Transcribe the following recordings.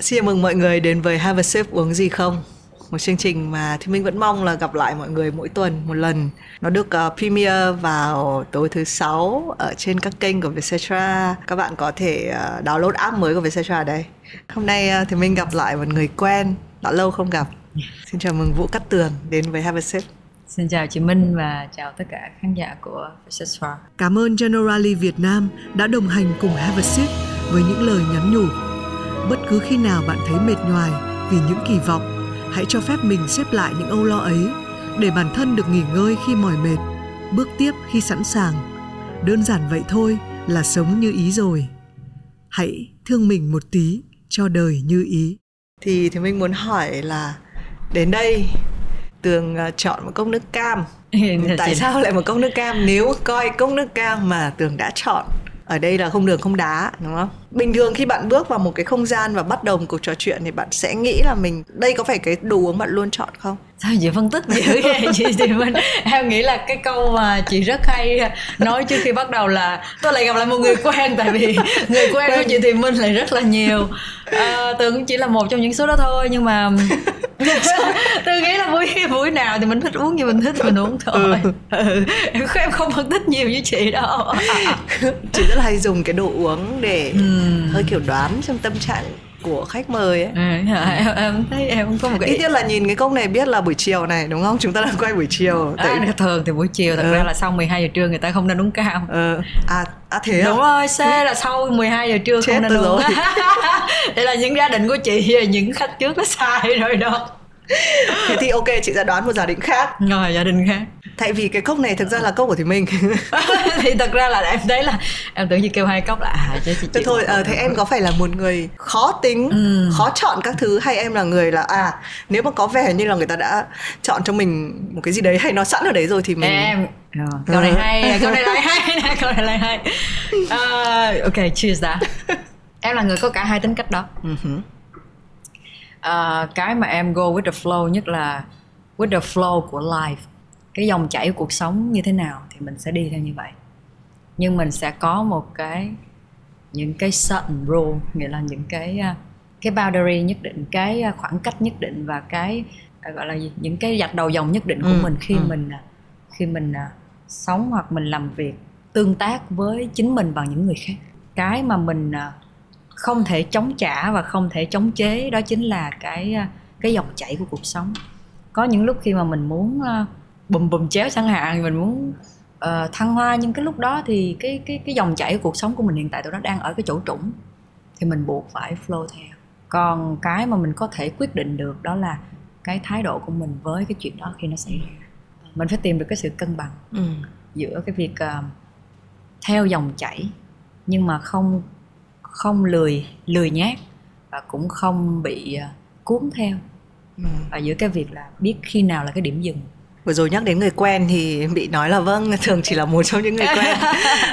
Xin chào mừng mọi người đến với Have a Sip uống gì không? Một chương trình mà thì mình vẫn mong là gặp lại mọi người mỗi tuần một lần. Nó được uh, premiere vào tối thứ sáu ở trên các kênh của Vietcetera. Các bạn có thể uh, download app mới của Vietcetera đây. Hôm nay uh, thì mình gặp lại một người quen đã lâu không gặp. Xin chào mừng Vũ Cát Tường đến với Have a Sip. Xin chào chị Minh và chào tất cả khán giả của Vietcetera. Cảm ơn Generali Việt Nam đã đồng hành cùng Have a Sip với những lời nhắn nhủ bất cứ khi nào bạn thấy mệt nhoài vì những kỳ vọng hãy cho phép mình xếp lại những âu lo ấy để bản thân được nghỉ ngơi khi mỏi mệt. Bước tiếp khi sẵn sàng. Đơn giản vậy thôi là sống như ý rồi. Hãy thương mình một tí cho đời như ý. Thì thì mình muốn hỏi là đến đây tường uh, chọn một cốc nước cam. Tại sao lại một cốc nước cam? Nếu coi cốc nước cam mà tường đã chọn ở đây là không đường không đá đúng không? Bình thường khi bạn bước vào một cái không gian và bắt đầu một cuộc trò chuyện thì bạn sẽ nghĩ là mình đây có phải cái đồ uống bạn luôn chọn không? Sao chị phân tích dữ vậy? Chị thì mình em nghĩ là cái câu mà chị rất hay nói trước khi bắt đầu là tôi lại gặp lại một người quen tại vì người quen của chị thì minh lại rất là nhiều à, tưởng chỉ là một trong những số đó thôi nhưng mà tôi nghĩ là buổi buổi nào thì mình thích uống gì mình thích mình uống thôi ừ. Ừ. em em không phân tích nhiều với chị đâu chị rất là hay dùng cái đồ uống để ừ. hơi kiểu đoán trong tâm trạng của khách mời ấy. À, em, em thấy em có một cái ít nhất là nhìn cái cốc này biết là buổi chiều này đúng không? Chúng ta đang quay buổi chiều. À, tại... thường thì buổi chiều thật ừ. ra là sau 12 giờ trưa người ta không nên uống cam. Ừ. à à thế đúng à? rồi c là sau 12 giờ trưa Chết không nên uống. đây là những gia đình của chị những khách trước nó sai rồi đó. Thế thì ok chị sẽ đoán một giả định khác. Rồi gia đình khác tại vì cái cốc này thực ra là cốc của thì mình thì thật ra là em thấy là em tưởng chị kêu hai cốc là à chứ chị, chị thôi à, thế em có phải là một người khó tính ừ. khó chọn các thứ hay em là người là à nếu mà có vẻ như là người ta đã chọn cho mình một cái gì đấy hay nó sẵn ở đấy rồi thì mình em. Ờ, câu này hay câu này lại hay nè câu này lại hay. Uh, ok cheers đã. Em là người có cả hai tính cách đó. Uh, cái mà em go with the flow nhất là with the flow của life cái dòng chảy của cuộc sống như thế nào thì mình sẽ đi theo như vậy. Nhưng mình sẽ có một cái những cái certain rule nghĩa là những cái à, cái boundary nhất định cái à, khoảng cách nhất định và cái gọi là gì những cái dạch đầu dòng nhất định của ừ, mình khi ừ. mình khi mình sống hoặc mình làm việc tương tác với chính mình bằng những người khác. Cái mà mình không thể chống trả và không thể chống chế đó chính là cái cái dòng chảy của cuộc sống. Có những lúc khi mà mình muốn bùm bùm chéo chẳng hạn. Mình muốn uh, thăng hoa nhưng cái lúc đó thì cái cái cái dòng chảy của cuộc sống của mình hiện tại tụi nó đang ở cái chỗ trũng thì mình buộc phải flow theo. Còn cái mà mình có thể quyết định được đó là cái thái độ của mình với cái chuyện đó khi nó xảy ra. Mình phải tìm được cái sự cân bằng ừ. giữa cái việc uh, theo dòng chảy nhưng mà không không lười lười nhát và cũng không bị uh, cuốn theo. Ừ. và giữa cái việc là biết khi nào là cái điểm dừng vừa rồi nhắc đến người quen thì bị nói là vâng thường chỉ là một trong những người quen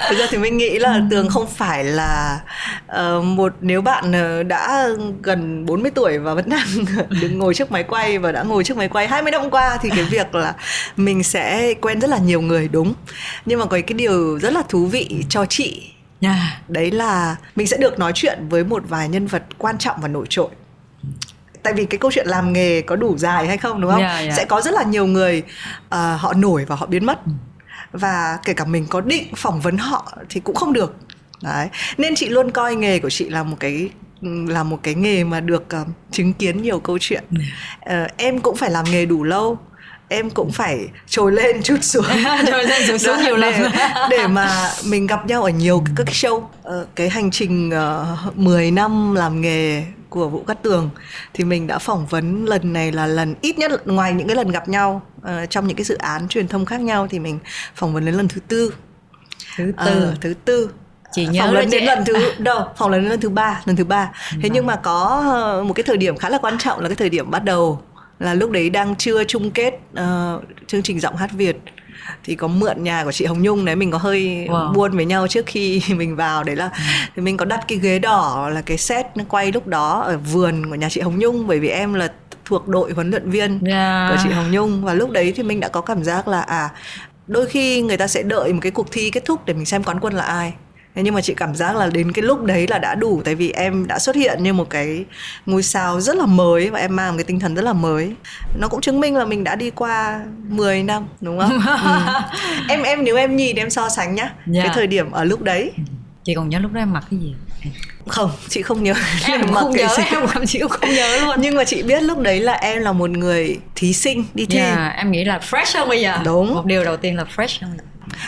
thực ra thì mình nghĩ là ừ. tường không phải là uh, một nếu bạn ờ, đã gần 40 tuổi và vẫn đang đứng ngồi trước máy quay và đã ngồi trước máy quay 20 năm qua thì cái việc là mình sẽ quen rất là nhiều người đúng nhưng mà có cái điều rất là thú vị cho chị Yeah. Đấy là mình sẽ được nói chuyện với một vài nhân vật quan trọng và nổi trội tại vì cái câu chuyện làm nghề có đủ dài hay không đúng không? Yeah, yeah. sẽ có rất là nhiều người uh, họ nổi và họ biến mất. Ừ. và kể cả mình có định phỏng vấn họ thì cũng không được. Đấy. Nên chị luôn coi nghề của chị là một cái là một cái nghề mà được uh, chứng kiến nhiều câu chuyện. Uh, em cũng phải làm nghề đủ lâu. Em cũng phải trồi lên chút xuống. Trồi lên chút xuống nhiều lần. để mà mình gặp nhau ở nhiều các cái show. Cái hành trình uh, 10 năm làm nghề của Vũ Cát Tường thì mình đã phỏng vấn lần này là lần ít nhất ngoài những cái lần gặp nhau uh, trong những cái dự án truyền thông khác nhau thì mình phỏng vấn đến lần thứ tư. Thứ tư. uh, thứ tư. Chị nhớ phỏng vấn đến lần thứ đâu phỏng vấn đến lần thứ ba lần thứ ba. Thế vâng. nhưng mà có một cái thời điểm khá là quan trọng là cái thời điểm bắt đầu là lúc đấy đang chưa chung kết uh, chương trình giọng hát Việt thì có mượn nhà của chị Hồng Nhung đấy mình có hơi wow. buôn với nhau trước khi mình vào đấy là ừ. thì mình có đặt cái ghế đỏ là cái set nó quay lúc đó ở vườn của nhà chị Hồng Nhung bởi vì em là thuộc đội huấn luyện viên yeah. của chị Hồng Nhung và lúc đấy thì mình đã có cảm giác là à đôi khi người ta sẽ đợi một cái cuộc thi kết thúc để mình xem quán quân là ai thế nhưng mà chị cảm giác là đến cái lúc đấy là đã đủ tại vì em đã xuất hiện như một cái ngôi sao rất là mới và em mang một cái tinh thần rất là mới. Nó cũng chứng minh là mình đã đi qua 10 năm đúng không? Ừ. em em nếu em nhìn em so sánh nhá yeah. cái dạ. thời điểm ở lúc đấy. Chị còn nhớ lúc đó em mặc cái gì? Không chị không nhớ. Em cũng không nhớ gì. em chị cũng không nhớ luôn. Nhưng mà chị biết lúc đấy là em là một người thí sinh đi thi. Yeah, dạ, em nghĩ là fresh hơn bây giờ. Đúng. Một điều đầu tiên là fresh hơn.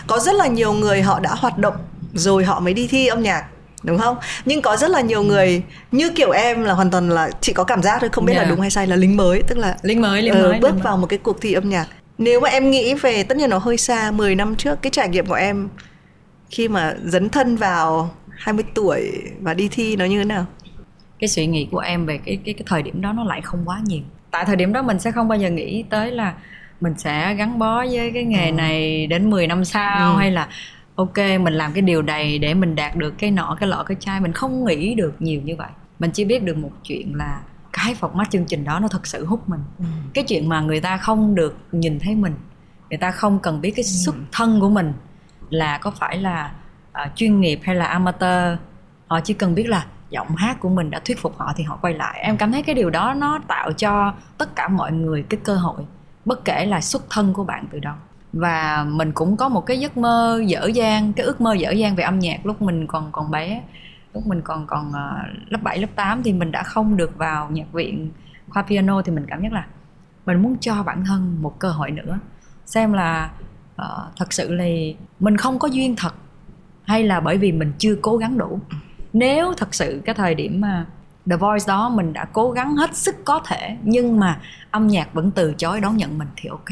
Có rất là nhiều người họ đã hoạt động rồi họ mới đi thi âm nhạc đúng không nhưng có rất là nhiều người như kiểu em là hoàn toàn là chị có cảm giác thôi không biết yeah. là dạ. đúng hay sai là lính mới tức là lính mới lính uh, mới bước vào một cái cuộc thi âm nhạc nếu mà em nghĩ về tất nhiên nó hơi xa 10 năm trước cái trải nghiệm của em khi mà dấn thân vào 20 tuổi và đi thi nó như thế nào cái suy nghĩ của em về cái cái cái thời điểm đó nó lại không quá nhiều tại thời điểm đó mình sẽ không bao giờ nghĩ tới là mình sẽ gắn bó với cái nghề ừ. này đến 10 năm sau ừ. hay là ok mình làm cái điều này để mình đạt được cái nọ cái lọ cái chai. Mình không nghĩ được nhiều như vậy. Mình chỉ biết được một chuyện là cái format chương trình đó nó thật sự hút mình. Ừ. cái chuyện mà người ta không được nhìn thấy mình người ta không cần biết cái ừ. xuất thân của mình là có phải là uh, chuyên nghiệp hay là amateur. Họ chỉ cần biết là giọng hát của mình đã thuyết phục họ thì họ quay lại. Em cảm thấy cái điều đó nó tạo cho tất cả mọi người cái cơ hội bất kể là xuất thân của bạn từ đâu và mình cũng có một cái giấc mơ dở dang cái ước mơ dở dang về âm nhạc lúc mình còn còn bé. Lúc mình còn còn uh, lớp 7, lớp 8 thì mình đã không được vào nhạc viện khoa piano thì mình cảm giác là mình muốn cho bản thân một cơ hội nữa. Xem là uh, thật sự là mình không có duyên thật hay là bởi vì mình chưa cố gắng đủ. Nếu thật sự cái thời điểm mà The Voice đó mình đã cố gắng hết sức có thể nhưng mà âm nhạc vẫn từ chối đón nhận mình thì ok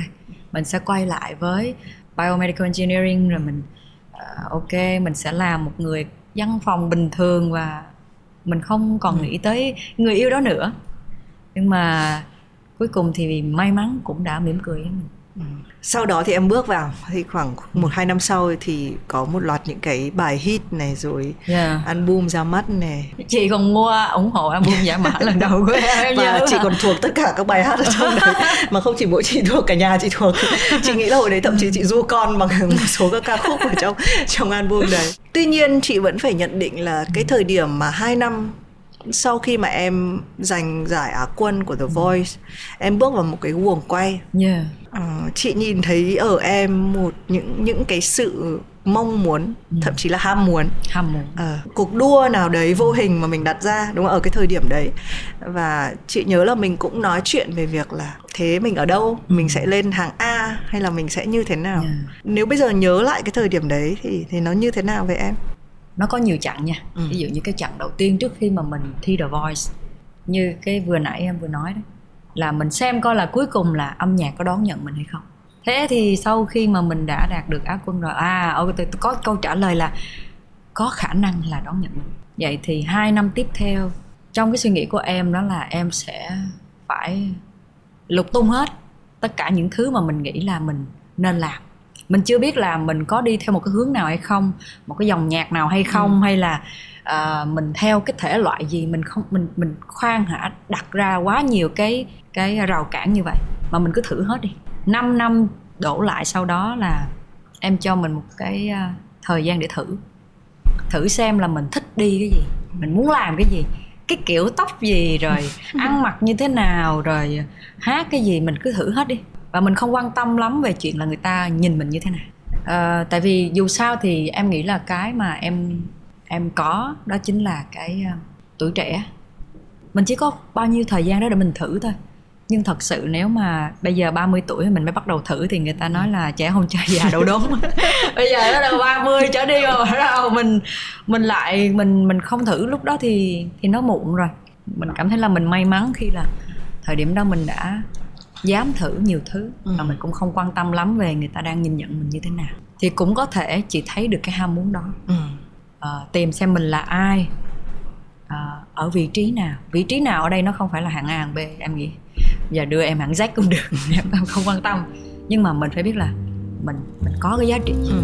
mình sẽ quay lại với biomedical engineering rồi mình uh, ok mình sẽ làm một người văn phòng bình thường và mình không còn ừ. nghĩ tới người yêu đó nữa. Nhưng mà cuối cùng thì may mắn cũng đã mỉm cười với mình sau đó thì em bước vào. Thì khoảng một hai năm sau thì có một loạt những cái bài hit này rồi yeah. album ra mắt này. Chị còn mua ủng hộ album giả mã lần đầu của em và chị còn thuộc tất cả các bài hát ở trong đấy. Mà không chỉ mỗi chị thuộc cả nhà chị thuộc. Chị nghĩ là hồi đấy thậm chí chị du con bằng một số các ca khúc ở trong trong album đấy. Tuy nhiên chị vẫn phải nhận định là cái thời điểm mà hai năm sau khi mà em giành giải Á quân của The Voice em bước vào một cái guồng quay yeah. uh, chị nhìn thấy ở em một những những cái sự mong muốn ừ. thậm chí là ham muốn ham muốn uh, cuộc đua nào đấy vô hình mà mình đặt ra đúng không ở cái thời điểm đấy và chị nhớ là mình cũng nói chuyện về việc là thế mình ở đâu ừ. mình sẽ lên hàng A hay là mình sẽ như thế nào yeah. nếu bây giờ nhớ lại cái thời điểm đấy thì thì nó như thế nào với em nó có nhiều chặng nha. Ừ. ví dụ như cái chặng đầu tiên trước khi mà mình thi The Voice như cái vừa nãy em vừa nói đó là mình xem coi là cuối cùng là âm nhạc có đón nhận mình hay không. Thế thì sau khi mà mình đã đạt được á quân rồi à tôi có câu trả lời là có khả năng là đón nhận mình. Vậy thì hai năm tiếp theo trong cái suy nghĩ của em đó là em sẽ phải lục tung hết tất cả những thứ mà mình nghĩ là mình nên làm mình chưa biết là mình có đi theo một cái hướng nào hay không một cái dòng nhạc nào hay không ừ. hay là uh, mình theo cái thể loại gì mình không mình mình khoan hả đặt ra quá nhiều cái cái rào cản như vậy. Mà mình cứ thử hết đi. 5 năm đổ lại sau đó là em cho mình một cái uh, thời gian để thử. Thử xem là mình thích đi cái gì mình muốn làm cái gì cái kiểu tóc gì rồi ăn mặc như thế nào rồi hát cái gì mình cứ thử hết đi và mình không quan tâm lắm về chuyện là người ta nhìn mình như thế nào. À, tại vì dù sao thì em nghĩ là cái mà em em có đó chính là cái uh, tuổi trẻ. Mình chỉ có bao nhiêu thời gian đó để mình thử thôi. Nhưng thật sự nếu mà bây giờ 30 tuổi mình mới bắt đầu thử thì người ta nói là trẻ không chơi già đâu đúng bây giờ nó đâu 30 trở đi rồi đầu mình mình lại mình mình không thử. Lúc đó thì thì nó muộn rồi. Mình cảm thấy là mình may mắn khi là thời điểm đó mình đã dám thử nhiều thứ ừ. mà mình cũng không quan tâm lắm về người ta đang nhìn nhận mình như thế nào thì cũng có thể chị thấy được cái ham muốn đó ừ. à, tìm xem mình là ai à, ở vị trí nào vị trí nào ở đây nó không phải là hạng A hạng B em nghĩ giờ đưa em hạng Z cũng được em không quan tâm nhưng mà mình phải biết là mình mình có cái giá trị ừ.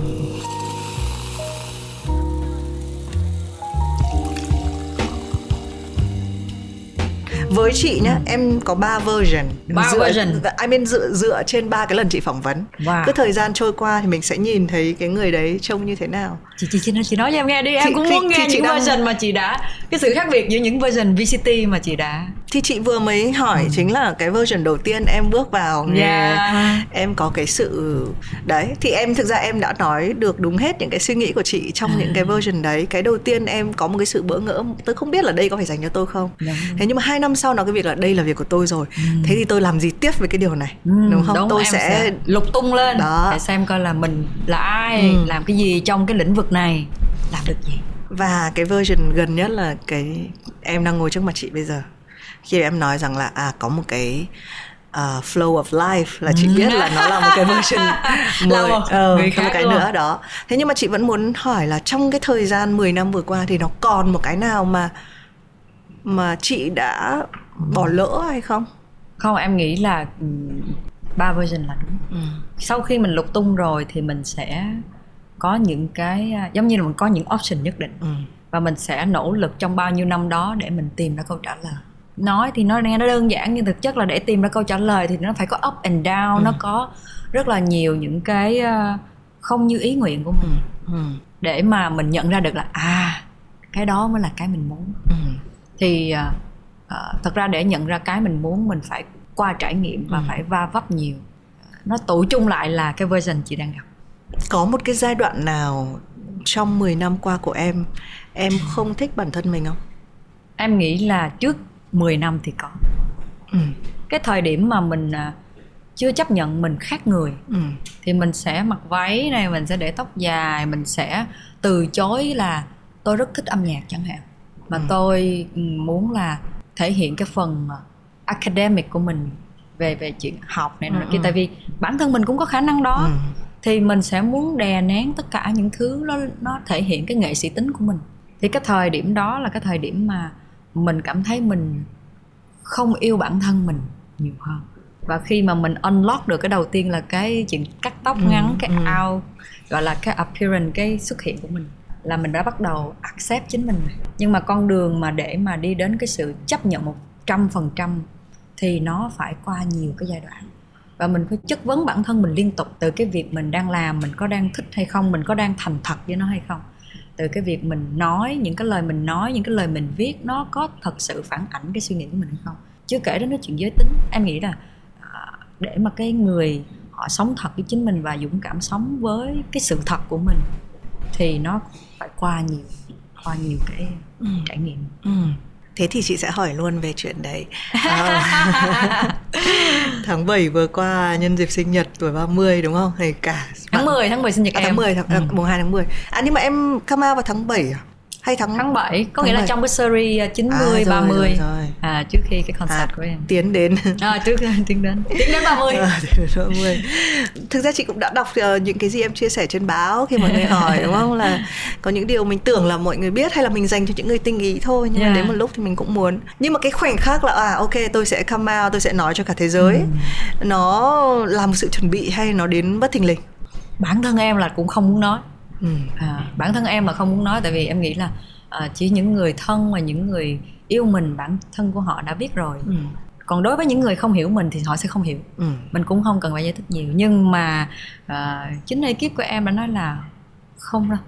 Với chị nhá ừ. em có ba version ba dựa, version I mean dựa dựa trên ba cái lần chị phỏng vấn wow. cứ thời gian trôi qua thì mình sẽ nhìn thấy cái người đấy trông như thế nào chị chị chị nói chị nói cho em nghe đi em thì, cũng muốn nghe những đang... version mà chị đã cái sự khác biệt giữa những version VCT mà chị đã thì chị vừa mới hỏi ừ. chính là cái version đầu tiên em bước vào nghề yeah. em có cái sự đấy thì em thực ra em đã nói được đúng hết những cái suy nghĩ của chị trong à. những cái version đấy cái đầu tiên em có một cái sự bỡ ngỡ tôi không biết là đây có phải dành cho tôi không đúng. thế nhưng mà hai năm sau nó cái việc là đây là việc của tôi rồi ừ. thế thì tôi làm gì tiếp với cái điều này ừ, đúng không đúng, tôi sẽ... sẽ lục tung lên đó. để xem coi là mình là ai ừ. làm cái gì trong cái lĩnh vực này làm được gì? Và cái version gần nhất là cái em đang ngồi trước mặt chị bây giờ. Khi em nói rằng là à có một cái uh, flow of life là chị biết là nó là một cái version mới một, uh, một cái luôn. nữa đó. Thế nhưng mà chị vẫn muốn hỏi là trong cái thời gian 10 năm vừa qua thì nó còn một cái nào mà mà chị đã bỏ lỡ hay không? Không em nghĩ là ừ, ba version là đúng. Ừ. sau khi mình lục tung rồi thì mình sẽ có những cái à, giống như là mình có những option nhất định ừ. và mình sẽ nỗ lực trong bao nhiêu năm đó để mình tìm ra câu trả lời nói thì nó nghe nó đơn giản nhưng thực chất là để tìm ra câu trả lời thì nó phải có up and down ừ. nó có rất là nhiều những cái à, không như ý nguyện của mình ừ. Ừ. để mà mình nhận ra được là à cái đó mới là cái mình muốn ừ. thì uh, uh, thật ra để nhận ra cái mình muốn mình phải qua trải nghiệm và ừ. phải va vấp nhiều nó tụ chung lại là cái version chị đang gặp có một cái giai đoạn nào trong 10 năm qua của em em không thích bản thân mình không em nghĩ là trước 10 năm thì có ừ. cái thời điểm mà mình à, chưa chấp nhận mình khác người ừ. thì mình sẽ mặc váy này mình sẽ để tóc dài mình sẽ từ chối là tôi rất thích âm nhạc chẳng hạn mà ừ. tôi ừ, muốn là thể hiện cái phần à, academic của mình về về chuyện học này ừ. kia ừ. tại vì bản thân mình cũng có khả năng đó ừ thì mình sẽ muốn đè nén tất cả những thứ nó nó thể hiện cái nghệ sĩ tính của mình. Thì cái thời điểm đó là cái thời điểm mà mình cảm thấy mình không yêu bản thân mình nhiều hơn. Và khi mà mình unlock được cái đầu tiên là cái chuyện cắt tóc ừ, ngắn cái ừ. out gọi là cái appearance cái xuất hiện của mình là mình đã bắt đầu accept chính mình nhưng mà con đường mà để mà đi đến cái sự chấp nhận một trăm phần trăm thì nó phải qua nhiều cái giai đoạn và mình phải chất vấn bản thân mình liên tục từ cái việc mình đang làm mình có đang thích hay không mình có đang thành thật với nó hay không. Từ cái việc mình nói những cái lời mình nói những cái lời mình viết nó có thật sự phản ảnh cái suy nghĩ của mình hay không. Chưa kể đến nói chuyện giới tính em nghĩ là à, để mà cái người họ sống thật với chính mình và dũng cảm sống với cái sự thật của mình thì nó phải qua nhiều qua nhiều cái ừ. trải nghiệm. Ừ Thế thì chị sẽ hỏi luôn về chuyện đấy. À, tháng 7 vừa qua nhân dịp sinh nhật tuổi 30 đúng không? Thì cả tháng bạn... 10 tháng 10 sinh nhật à, em. Tháng 10 tháng ừ. mùng 2 tháng 10. À nhưng mà em come out vào tháng 7 à? Hay tháng tháng 7 có tháng nghĩa 7. là trong cái series 90 à, rồi, 30 rồi, rồi. à trước khi cái concert à, của em. tiến đến. À trước tiến đến. Tiến đến 30 à, tiến đến 30 thực ra chị cũng đã đọc uh, những cái gì em chia sẻ trên báo khi mọi người hỏi đúng không? Là có những điều mình tưởng là mọi người biết hay là mình dành cho những người tinh ý thôi nhưng yeah. mà đến một lúc thì mình cũng muốn. Nhưng mà cái khoảnh khắc là à ok tôi sẽ come out tôi sẽ nói cho cả thế giới ừ. nó là một sự chuẩn bị hay nó đến bất thình lình? Bản thân em là cũng không muốn nói ừ. à, bản thân em là không muốn nói tại vì em nghĩ là à, chỉ những người thân và những người yêu mình bản thân của họ đã biết rồi ừ. còn đối với những người không hiểu mình thì họ sẽ không hiểu ừ. mình cũng không cần phải giải thích nhiều nhưng mà à, chính ekip của em đã nói là không đâu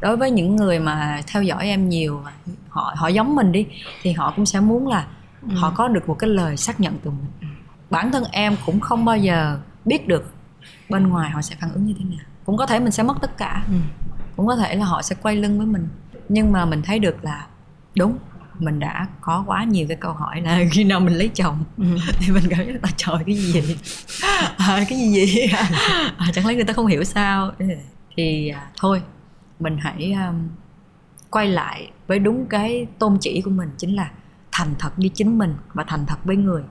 đối với những người mà theo dõi em nhiều họ họ giống mình đi thì họ cũng sẽ muốn là ừ. họ có được một cái lời xác nhận từ mình ừ. bản thân em cũng không bao giờ biết được bên ngoài họ sẽ phản ứng như thế nào cũng có thể mình sẽ mất tất cả. Ừ. cũng có thể là họ sẽ quay lưng với mình. Nhưng mà mình thấy được là đúng mình đã có quá nhiều cái câu hỏi là khi nào mình lấy chồng? Ừ. thì mình cảm thấy là trời cái gì vậy? À, cái gì vậy? À, chẳng lẽ người ta không hiểu sao? Thì à, thôi mình hãy um, quay lại với đúng cái tôn chỉ của mình chính là thành thật với chính mình và thành thật với người.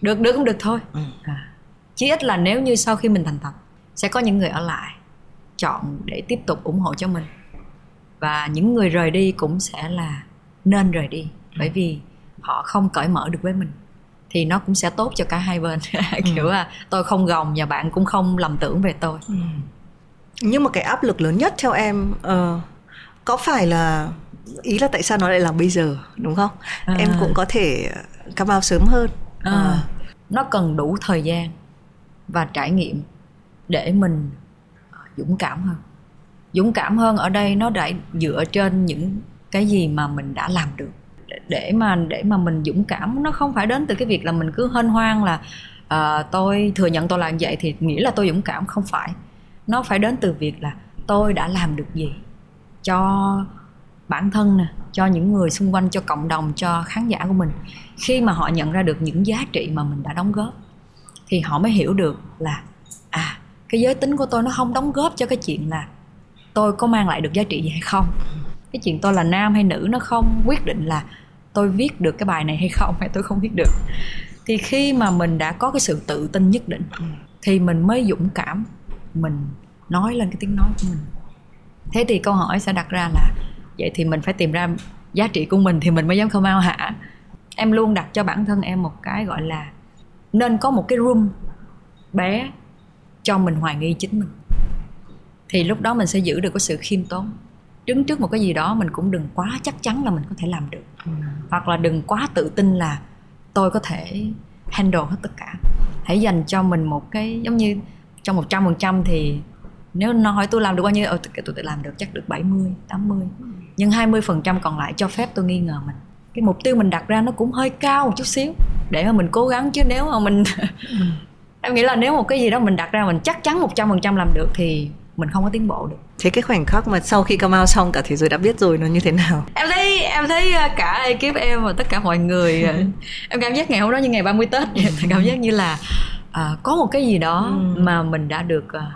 Được được không? Được thôi. Ừ. à, chí ít là nếu như sau khi mình thành thật sẽ có những người ở lại chọn để tiếp tục ủng hộ cho mình và những người rời đi cũng sẽ là nên rời đi bởi vì họ không cởi mở được với mình thì nó cũng sẽ tốt cho cả hai bên kiểu ừ. là tôi không gồng và bạn cũng không lầm tưởng về tôi ừ. nhưng mà cái áp lực lớn nhất theo em uh, có phải là ý là tại sao nó lại làm bây giờ đúng không à. em cũng có thể come out sớm hơn à, à. nó cần đủ thời gian và trải nghiệm để mình dũng cảm hơn. Dũng cảm hơn ở đây nó đã dựa trên những cái gì mà mình đã làm được. Để mà để mà mình dũng cảm nó không phải đến từ cái việc là mình cứ hân hoan là uh, tôi thừa nhận tôi làm vậy thì nghĩ là tôi dũng cảm. Không phải. Nó phải đến từ việc là tôi đã làm được gì cho bản thân nè cho những người xung quanh cho cộng đồng cho khán giả của mình. Khi mà họ nhận ra được những giá trị mà mình đã đóng góp thì họ mới hiểu được là à cái giới tính của tôi nó không đóng góp cho cái chuyện là tôi có mang lại được giá trị gì hay không. Cái chuyện tôi là nam hay nữ nó không quyết định là tôi viết được cái bài này hay không hay tôi không viết được. Thì khi mà mình đã có cái sự tự tin nhất định, thì mình mới dũng cảm mình nói lên cái tiếng nói của mình. Thế thì câu hỏi sẽ đặt ra là, vậy thì mình phải tìm ra giá trị của mình thì mình mới dám come out hả? Em luôn đặt cho bản thân em một cái gọi là nên có một cái room bé cho mình hoài nghi chính mình. Thì lúc đó mình sẽ giữ được cái sự khiêm tốn. Đứng trước một cái gì đó mình cũng đừng quá chắc chắn là mình có thể làm được. Ừ. hoặc là đừng quá tự tin là tôi có thể handle hết tất cả. Hãy dành cho mình một cái giống như trong một trăm phần trăm thì nếu nó hỏi tôi làm được bao nhiêu ờ, tôi tự làm được chắc được 70, 80 nhưng 20 phần trăm còn lại cho phép tôi nghi ngờ mình. Cái mục tiêu mình đặt ra nó cũng hơi cao một chút xíu. Để mà mình cố gắng chứ nếu mà mình ừ. em nghĩ là nếu một cái gì đó mình đặt ra mình chắc chắn một trăm phần trăm làm được thì mình không có tiến bộ được. Thế cái khoảnh khắc mà sau khi come out xong cả thế giới đã biết rồi nó như thế nào? Em thấy em thấy à, cả ekip em và tất cả mọi người à, em cảm giác ngày hôm đó như ngày 30 tết cảm giác như là à, có một cái gì đó ừ. mà mình đã được à,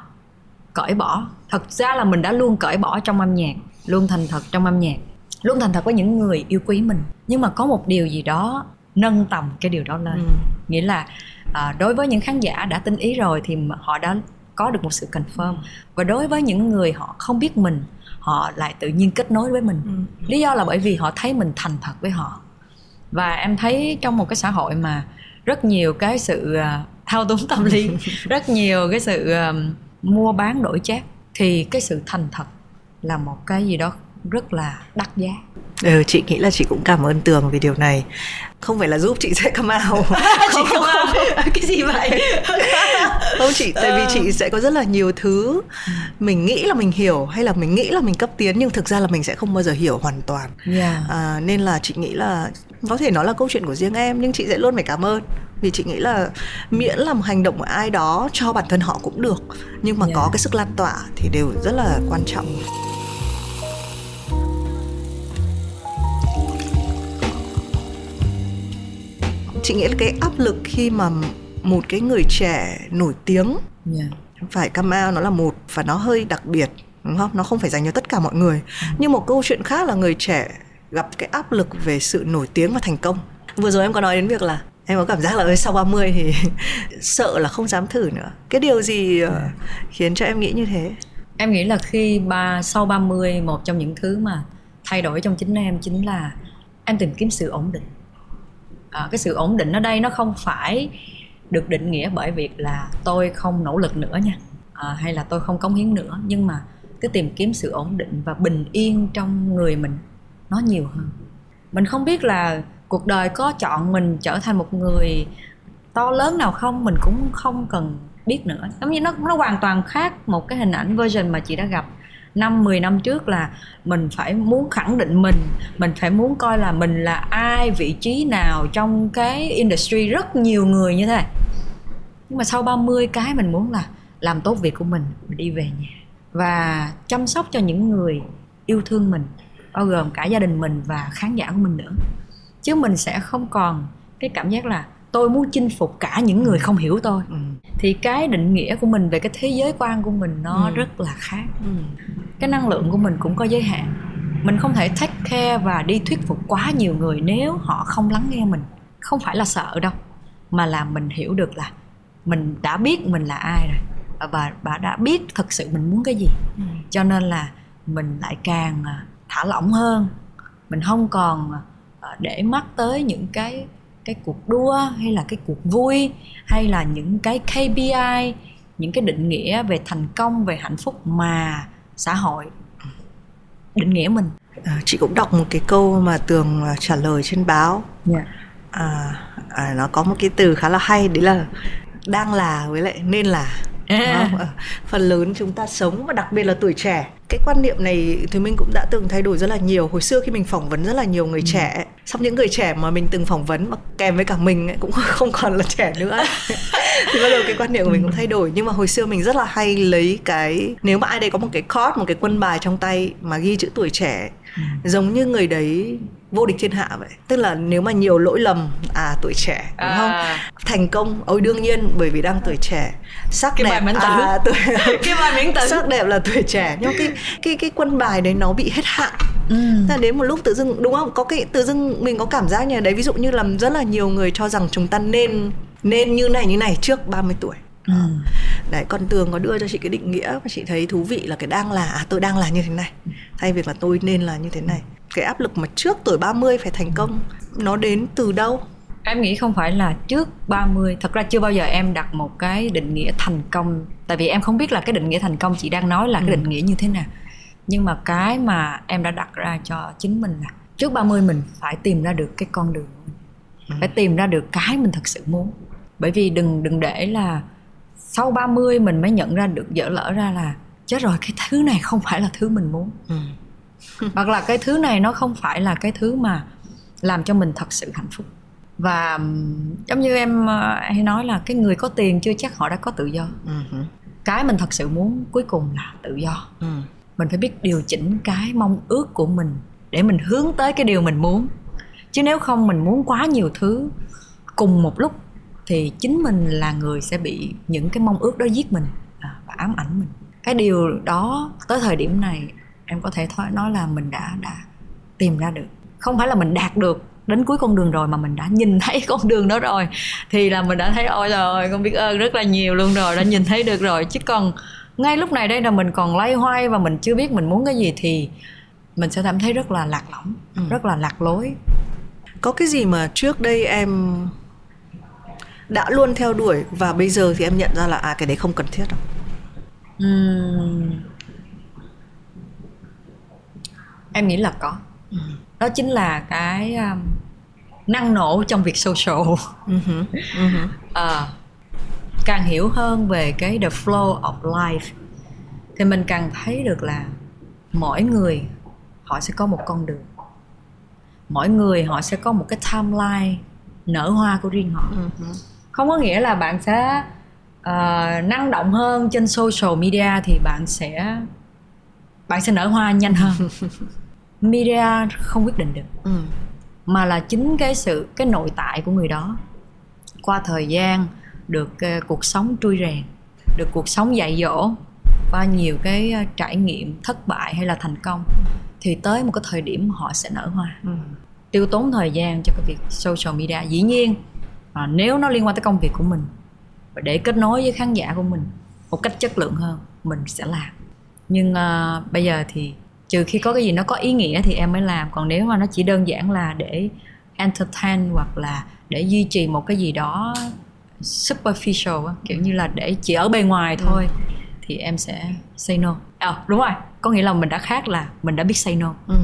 cởi bỏ. Thật ra là mình đã luôn cởi bỏ trong âm nhạc luôn thành thật trong âm nhạc luôn thành thật với những người yêu quý mình. Nhưng mà có một điều gì đó nâng tầm cái điều đó lên ừ. nghĩa là à, đối với những khán giả đã tinh ý rồi thì họ đã có được một sự confirm và đối với những người họ không biết mình họ lại tự nhiên kết nối với mình ừ. lý do là bởi vì họ thấy mình thành thật với họ và em thấy trong một cái xã hội mà rất nhiều cái sự uh, thao túng tâm lý rất nhiều cái sự uh, mua bán đổi chác thì cái sự thành thật là một cái gì đó rất là đắt giá. Ừ, chị nghĩ là chị cũng cảm ơn tường vì điều này. Không phải là giúp chị sẽ come out. Chị không, không. cái gì vậy? Không chị tại vì chị sẽ có rất là nhiều thứ. Mình nghĩ là mình hiểu hay là mình nghĩ là mình cấp tiến nhưng thực ra là mình sẽ không bao giờ hiểu hoàn toàn. Yeah. à, nên là chị nghĩ là có thể nó là câu chuyện của riêng em nhưng chị sẽ luôn phải cảm ơn. Vì chị nghĩ là miễn là một hành động của ai đó cho bản thân họ cũng được. Nhưng mà yeah. có cái sức lan tỏa thì đều rất là quan trọng chị nghĩ là cái áp lực khi mà một cái người trẻ nổi tiếng yeah. phải come out nó là một và nó hơi đặc biệt đúng không? Nó không phải dành cho tất cả mọi người. Nhưng một câu chuyện khác là người trẻ gặp cái áp lực về sự nổi tiếng và thành công. Vừa rồi em có nói đến việc là em có cảm giác là ơi sau 30 thì sợ là không dám thử nữa. Cái điều gì yeah. Ờ, khiến cho em nghĩ như thế? Em nghĩ là khi ba sau 30 một trong những thứ mà thay đổi trong chính em chính là em tìm kiếm sự ổn định à, cái sự ổn định ở đây nó không phải được định nghĩa bởi việc là tôi không nỗ lực nữa nha. À, hay là tôi không cống hiến nữa nhưng mà cái tìm kiếm sự ổn định và bình yên trong người mình nó nhiều hơn. Mình không biết là cuộc đời có chọn mình trở thành một người to lớn nào không mình cũng không cần biết nữa. Giống như nó nó hoàn toàn khác một cái hình ảnh version mà chị đã gặp năm 10 năm trước là mình phải muốn khẳng định mình mình phải muốn coi là mình là ai, vị trí nào trong cái industry rất nhiều người như thế nhưng mà sau 30 cái mình muốn là làm tốt việc của mình mình đi về nhà và chăm sóc cho những người yêu thương mình, bao gồm cả gia đình mình và khán giả của mình nữa. Chứ mình sẽ không còn cái cảm giác là tôi muốn chinh phục cả những người không hiểu tôi ừ. thì cái định nghĩa của mình về cái thế giới quan của mình nó ừ. rất là khác ừ. cái năng lượng của mình cũng có giới hạn mình không thể take care và đi thuyết phục quá nhiều người nếu họ không lắng nghe mình không phải là sợ đâu mà là mình hiểu được là mình đã biết mình là ai rồi và bà đã biết thật sự mình muốn cái gì ừ. cho nên là mình lại càng à, thả lỏng hơn mình không còn à, để mắt tới những cái cái cuộc đua hay là cái cuộc vui hay là những cái KPI những cái định nghĩa về thành công về hạnh phúc mà xã hội định nghĩa mình à, chị cũng đọc một cái câu mà tường à, trả lời trên báo yeah. Dạ. à, à nó có một cái từ khá là hay đấy là đang là với lại nên là À. phần lớn chúng ta sống và đặc biệt là tuổi trẻ cái quan niệm này thì mình cũng đã từng thay đổi rất là nhiều hồi xưa khi mình phỏng vấn rất là nhiều người ừ. trẻ xong những người trẻ mà mình từng phỏng vấn mà kèm với cả mình ấy, cũng không còn là trẻ nữa thì bắt đầu cái quan niệm của mình cũng thay đổi nhưng mà hồi xưa mình rất là hay lấy cái nếu mà ai đây có một cái card một cái quân bài trong tay mà ghi chữ tuổi trẻ ừ. giống như người đấy vô địch thiên hạ vậy. Tức là nếu mà nhiều lỗi lầm à tuổi trẻ đúng à. không thành công ôi đương nhiên bởi vì đang tuổi trẻ. Sắc cái đẹp à tuổi cái bài miếng tử sắc đẹp là tuổi trẻ nhưng cái cái cái quân bài đấy nó bị hết hạn. Ừ. đến một lúc tự dưng đúng không? Có cái tự dưng mình có cảm giác như đấy ví dụ như là rất là nhiều người cho rằng chúng ta nên nên như này như này trước 30 tuổi. Ừ. đấy còn tường có đưa cho chị cái định nghĩa và chị thấy thú vị là cái đang là à, tôi đang là như thế này. Thay vì là tôi nên là như thế này cái áp lực mà trước tuổi 30 phải thành công nó đến từ đâu? Em nghĩ không phải là trước 30 thật ra chưa bao giờ em đặt một cái định nghĩa thành công. Tại vì em không biết là cái định nghĩa thành công chị đang nói là ừ. cái định nghĩa như thế nào. Nhưng mà cái mà em đã đặt ra cho chính mình là trước 30 mình phải tìm ra được cái con đường ừ. phải tìm ra được cái mình thật sự muốn. Bởi vì đừng đừng để là sau 30 mình mới nhận ra được dở lỡ ra là chết rồi cái thứ này không phải là thứ mình muốn. Ừ. hoặc là cái thứ này nó không phải là cái thứ mà làm cho mình thật sự hạnh phúc. Và giống như em ờ, hay nói là cái người có tiền chưa chắc họ đã có tự do. Uh-huh. cái mình thật sự muốn cuối cùng là tự do. Uh-huh. mình phải biết điều chỉnh cái mong ước của mình để mình hướng tới cái điều mình muốn. Chứ nếu không mình muốn quá nhiều thứ cùng một lúc thì chính mình là người sẽ bị những cái mong ước đó giết mình à, và ám ảnh mình. Cái điều đó tới thời điểm này em có thể nói là mình đã đã tìm ra được. Không phải là mình đạt được đến cuối con đường rồi mà mình đã nhìn thấy con đường đó rồi. Thì là mình đã thấy ôi trời con biết ơn rất là nhiều luôn rồi đã nhìn thấy được rồi. Chứ còn ngay lúc này đây là mình còn lay hoay và mình chưa biết mình muốn cái gì thì mình sẽ cảm thấy rất là lạc lõng ừ. rất là lạc lối. Có cái gì mà trước đây em đã luôn theo đuổi và bây giờ thì em nhận ra là à cái đấy không cần thiết đâu? Uhm. Em nghĩ là có ừ. đó chính là cái um, năng nổ trong việc social uh-huh. Uh-huh. À, càng hiểu hơn về cái the flow of life thì mình càng thấy được là mỗi người họ sẽ có một con đường mỗi người họ sẽ có một cái timeline nở hoa của riêng họ uh-huh. không có nghĩa là bạn sẽ uh, năng động hơn trên social media thì bạn sẽ bạn sẽ nở hoa nhanh hơn. Media không quyết định được ừ. mà là chính cái sự cái nội tại của người đó. Qua thời gian được uh, cuộc sống trui rèn được cuộc sống dạy dỗ qua nhiều cái uh, trải nghiệm thất bại hay là thành công thì tới một cái thời điểm họ sẽ nở hoa. Ừ. tiêu tốn thời gian cho cái việc social media. Dĩ nhiên à, nếu nó liên quan tới công việc của mình và để kết nối với khán giả của mình một cách chất lượng hơn mình sẽ làm nhưng uh, bây giờ thì trừ khi có cái gì nó có ý nghĩa thì em mới làm còn nếu mà nó chỉ đơn giản là để entertain hoặc là để duy trì một cái gì đó superficial kiểu như là để chỉ ở bên ngoài ừ. thôi ừ. thì em sẽ say no à, đúng rồi có nghĩa là mình đã khác là mình đã biết say no ừ.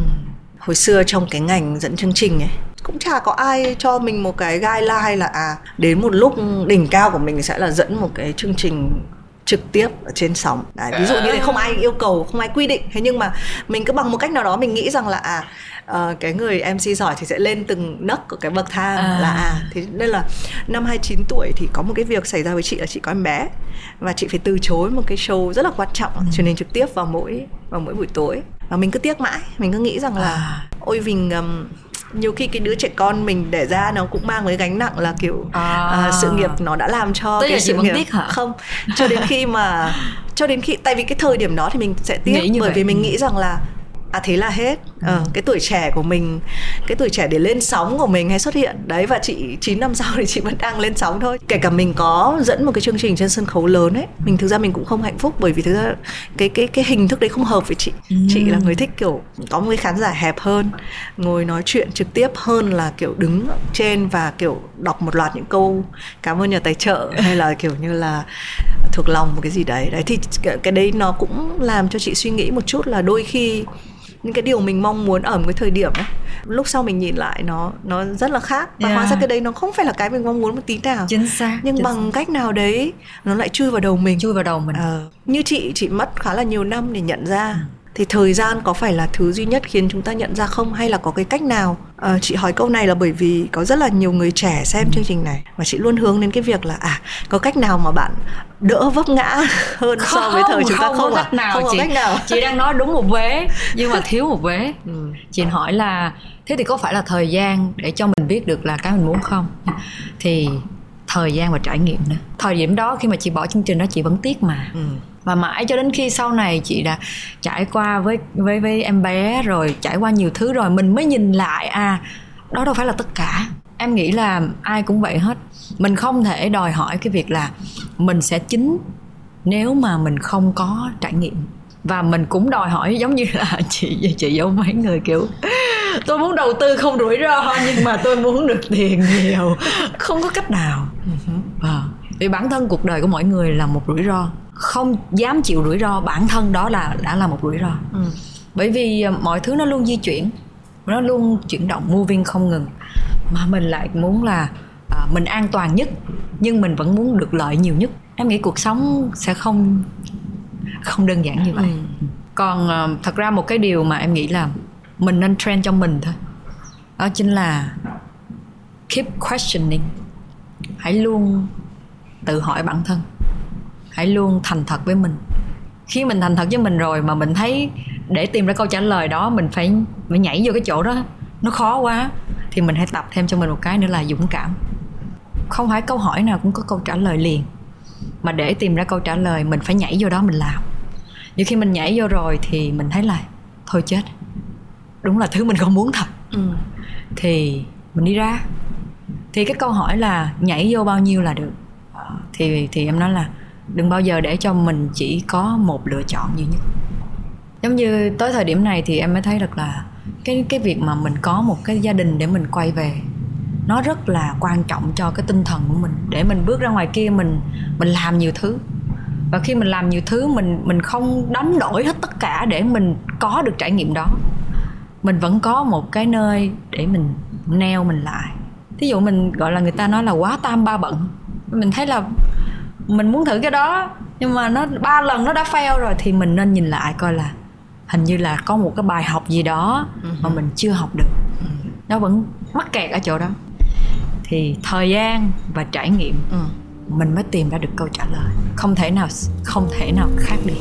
hồi xưa trong cái ngành dẫn chương trình ấy cũng chả có ai cho mình một cái guideline là à đến một lúc đỉnh cao của mình sẽ là dẫn một cái chương trình trực tiếp ở trên sóng Đấy, ví dụ như thế không ai yêu cầu không ai quy định thế nhưng mà mình cứ bằng một cách nào đó mình nghĩ rằng là à uh, cái người MC giỏi thì sẽ lên từng nấc của cái bậc thang à. là à thế nên là năm 29 tuổi thì có một cái việc xảy ra với chị là chị có em bé và chị phải từ chối một cái show rất là quan trọng ừ. truyền hình trực tiếp vào mỗi vào mỗi buổi tối và mình cứ tiếc mãi mình cứ nghĩ rằng là à. ôi mình um, nhiều khi cái đứa trẻ con mình đẻ ra nó cũng mang cái gánh nặng là kiểu à. uh, sự nghiệp nó đã làm cho Tức cái sự nghiệp tiếc hả? không cho đến khi mà cho đến khi tại vì cái thời điểm đó thì mình sẽ tiếc bởi vì mình nghĩ rằng là à thế là hết. Ờ, ừ. cái tuổi trẻ của mình cái tuổi trẻ để lên sóng của mình hay xuất hiện. Đấy và chị 9 năm sau thì chị vẫn đang lên sóng thôi. Kể cả mình có dẫn một cái chương trình trên sân khấu lớn ấy mình thực ra mình cũng không hạnh phúc bởi vì thực ra cái cái cái hình thức đấy không hợp với chị. Ừ. chị là người thích kiểu có một cái khán giả hẹp hơn ngồi nói chuyện trực tiếp hơn là kiểu đứng trên và kiểu đọc một loạt những câu cảm ơn nhà tài trợ hay là kiểu như là thuộc lòng một cái gì đấy. Đấy thì cái đấy nó cũng làm cho chị suy nghĩ một chút là đôi khi những cái điều mình mong muốn ở một cái thời điểm ấy lúc sau mình nhìn lại nó nó rất là khác. Và Yeah. hóa ra cái đấy nó không phải là cái mình mong muốn một tí nào. Chính xác nhưng chính bằng cách nào đấy nó lại chui vào đầu mình. Chui vào đầu mình. Ờ, như chị chị mất khá là nhiều năm để nhận ra thì thời gian có phải là thứ duy nhất khiến chúng ta nhận ra không? Hay là có cái cách nào? Ờ, chị hỏi câu này là bởi vì có rất là nhiều người trẻ xem chương trình này và chị luôn hướng đến cái việc là à có cách nào mà bạn đỡ vấp ngã hơn so với thời chúng ta? không, có à? cách nào. Không có chị cách nào. chị đang nói đúng một vế nhưng mà thiếu một vế. Ừ. chị hỏi là thế thì có phải là thời gian để cho mình biết được là cái mình muốn không? Thì thời gian và trải nghiệm nữa. Thời điểm đó khi mà chị bỏ chương trình đó chị vẫn tiếc mà. Ừ. và mãi cho đến khi sau này chị đã trải qua với với với em bé rồi trải qua nhiều thứ rồi mình mới nhìn lại à đó đâu phải là tất cả. Em nghĩ là ai cũng vậy hết. Mình không thể đòi hỏi cái việc là mình sẽ chính nếu mà mình không có trải nghiệm. Và mình cũng đòi hỏi giống như là chị chị giống mấy người kiểu tôi muốn đầu tư không rủi ro nhưng mà tôi muốn được tiền nhiều. Không có cách nào. Ờ. vì bản thân cuộc đời của mỗi người là một rủi ro không dám chịu rủi ro bản thân đó là đã là một rủi ro. Ừ. bởi vì à, mọi thứ nó luôn di chuyển nó luôn chuyển động moving không ngừng. Mà mình lại muốn là à, mình an toàn nhất nhưng mình vẫn muốn được lợi nhiều nhất. Em nghĩ cuộc sống sẽ không không đơn giản như vậy. Ừ. còn à, thật ra một cái điều mà em nghĩ là mình nên train cho mình thôi. Đó chính là keep questioning. Hãy luôn tự hỏi bản thân hãy luôn thành thật với mình. Khi mình thành thật với mình rồi mà mình thấy để tìm ra câu trả lời đó mình phải phải nhảy vô cái chỗ đó. Nó khó quá. Thì mình hãy tập thêm cho mình một cái nữa là dũng cảm. Không phải câu hỏi nào cũng có câu trả lời liền. Mà để tìm ra câu trả lời mình phải nhảy vô đó mình làm. Nhưng khi mình nhảy vô rồi thì mình thấy là thôi chết. Đúng là thứ mình không muốn thật. Ừ. thì mình đi ra. Thì cái câu hỏi là nhảy vô bao nhiêu là được? Ờ, thì thì em nói là đừng bao giờ để cho mình chỉ có một lựa chọn duy nhất. Giống như tới thời điểm này thì em mới thấy được là cái cái việc mà mình có một cái gia đình để mình quay về, nó rất là quan trọng cho cái tinh thần của mình. Để mình bước ra ngoài kia mình mình làm nhiều thứ. Và khi mình làm nhiều thứ, mình mình không đánh đổi hết tất cả để mình có được trải nghiệm đó. Mình vẫn có một cái nơi để mình neo mình lại. Thí dụ mình gọi là người ta nói là quá tam ba bận. Mình thấy là mình muốn thử cái đó nhưng mà nó ba lần nó đã fail rồi thì mình nên nhìn lại coi là hình như là có một cái bài học gì đó mà mình chưa học được. Nó vẫn mắc kẹt ở chỗ đó. Thì thời gian và trải nghiệm Ừ. mình mới tìm ra được câu trả lời. Không thể nào không thể nào khác được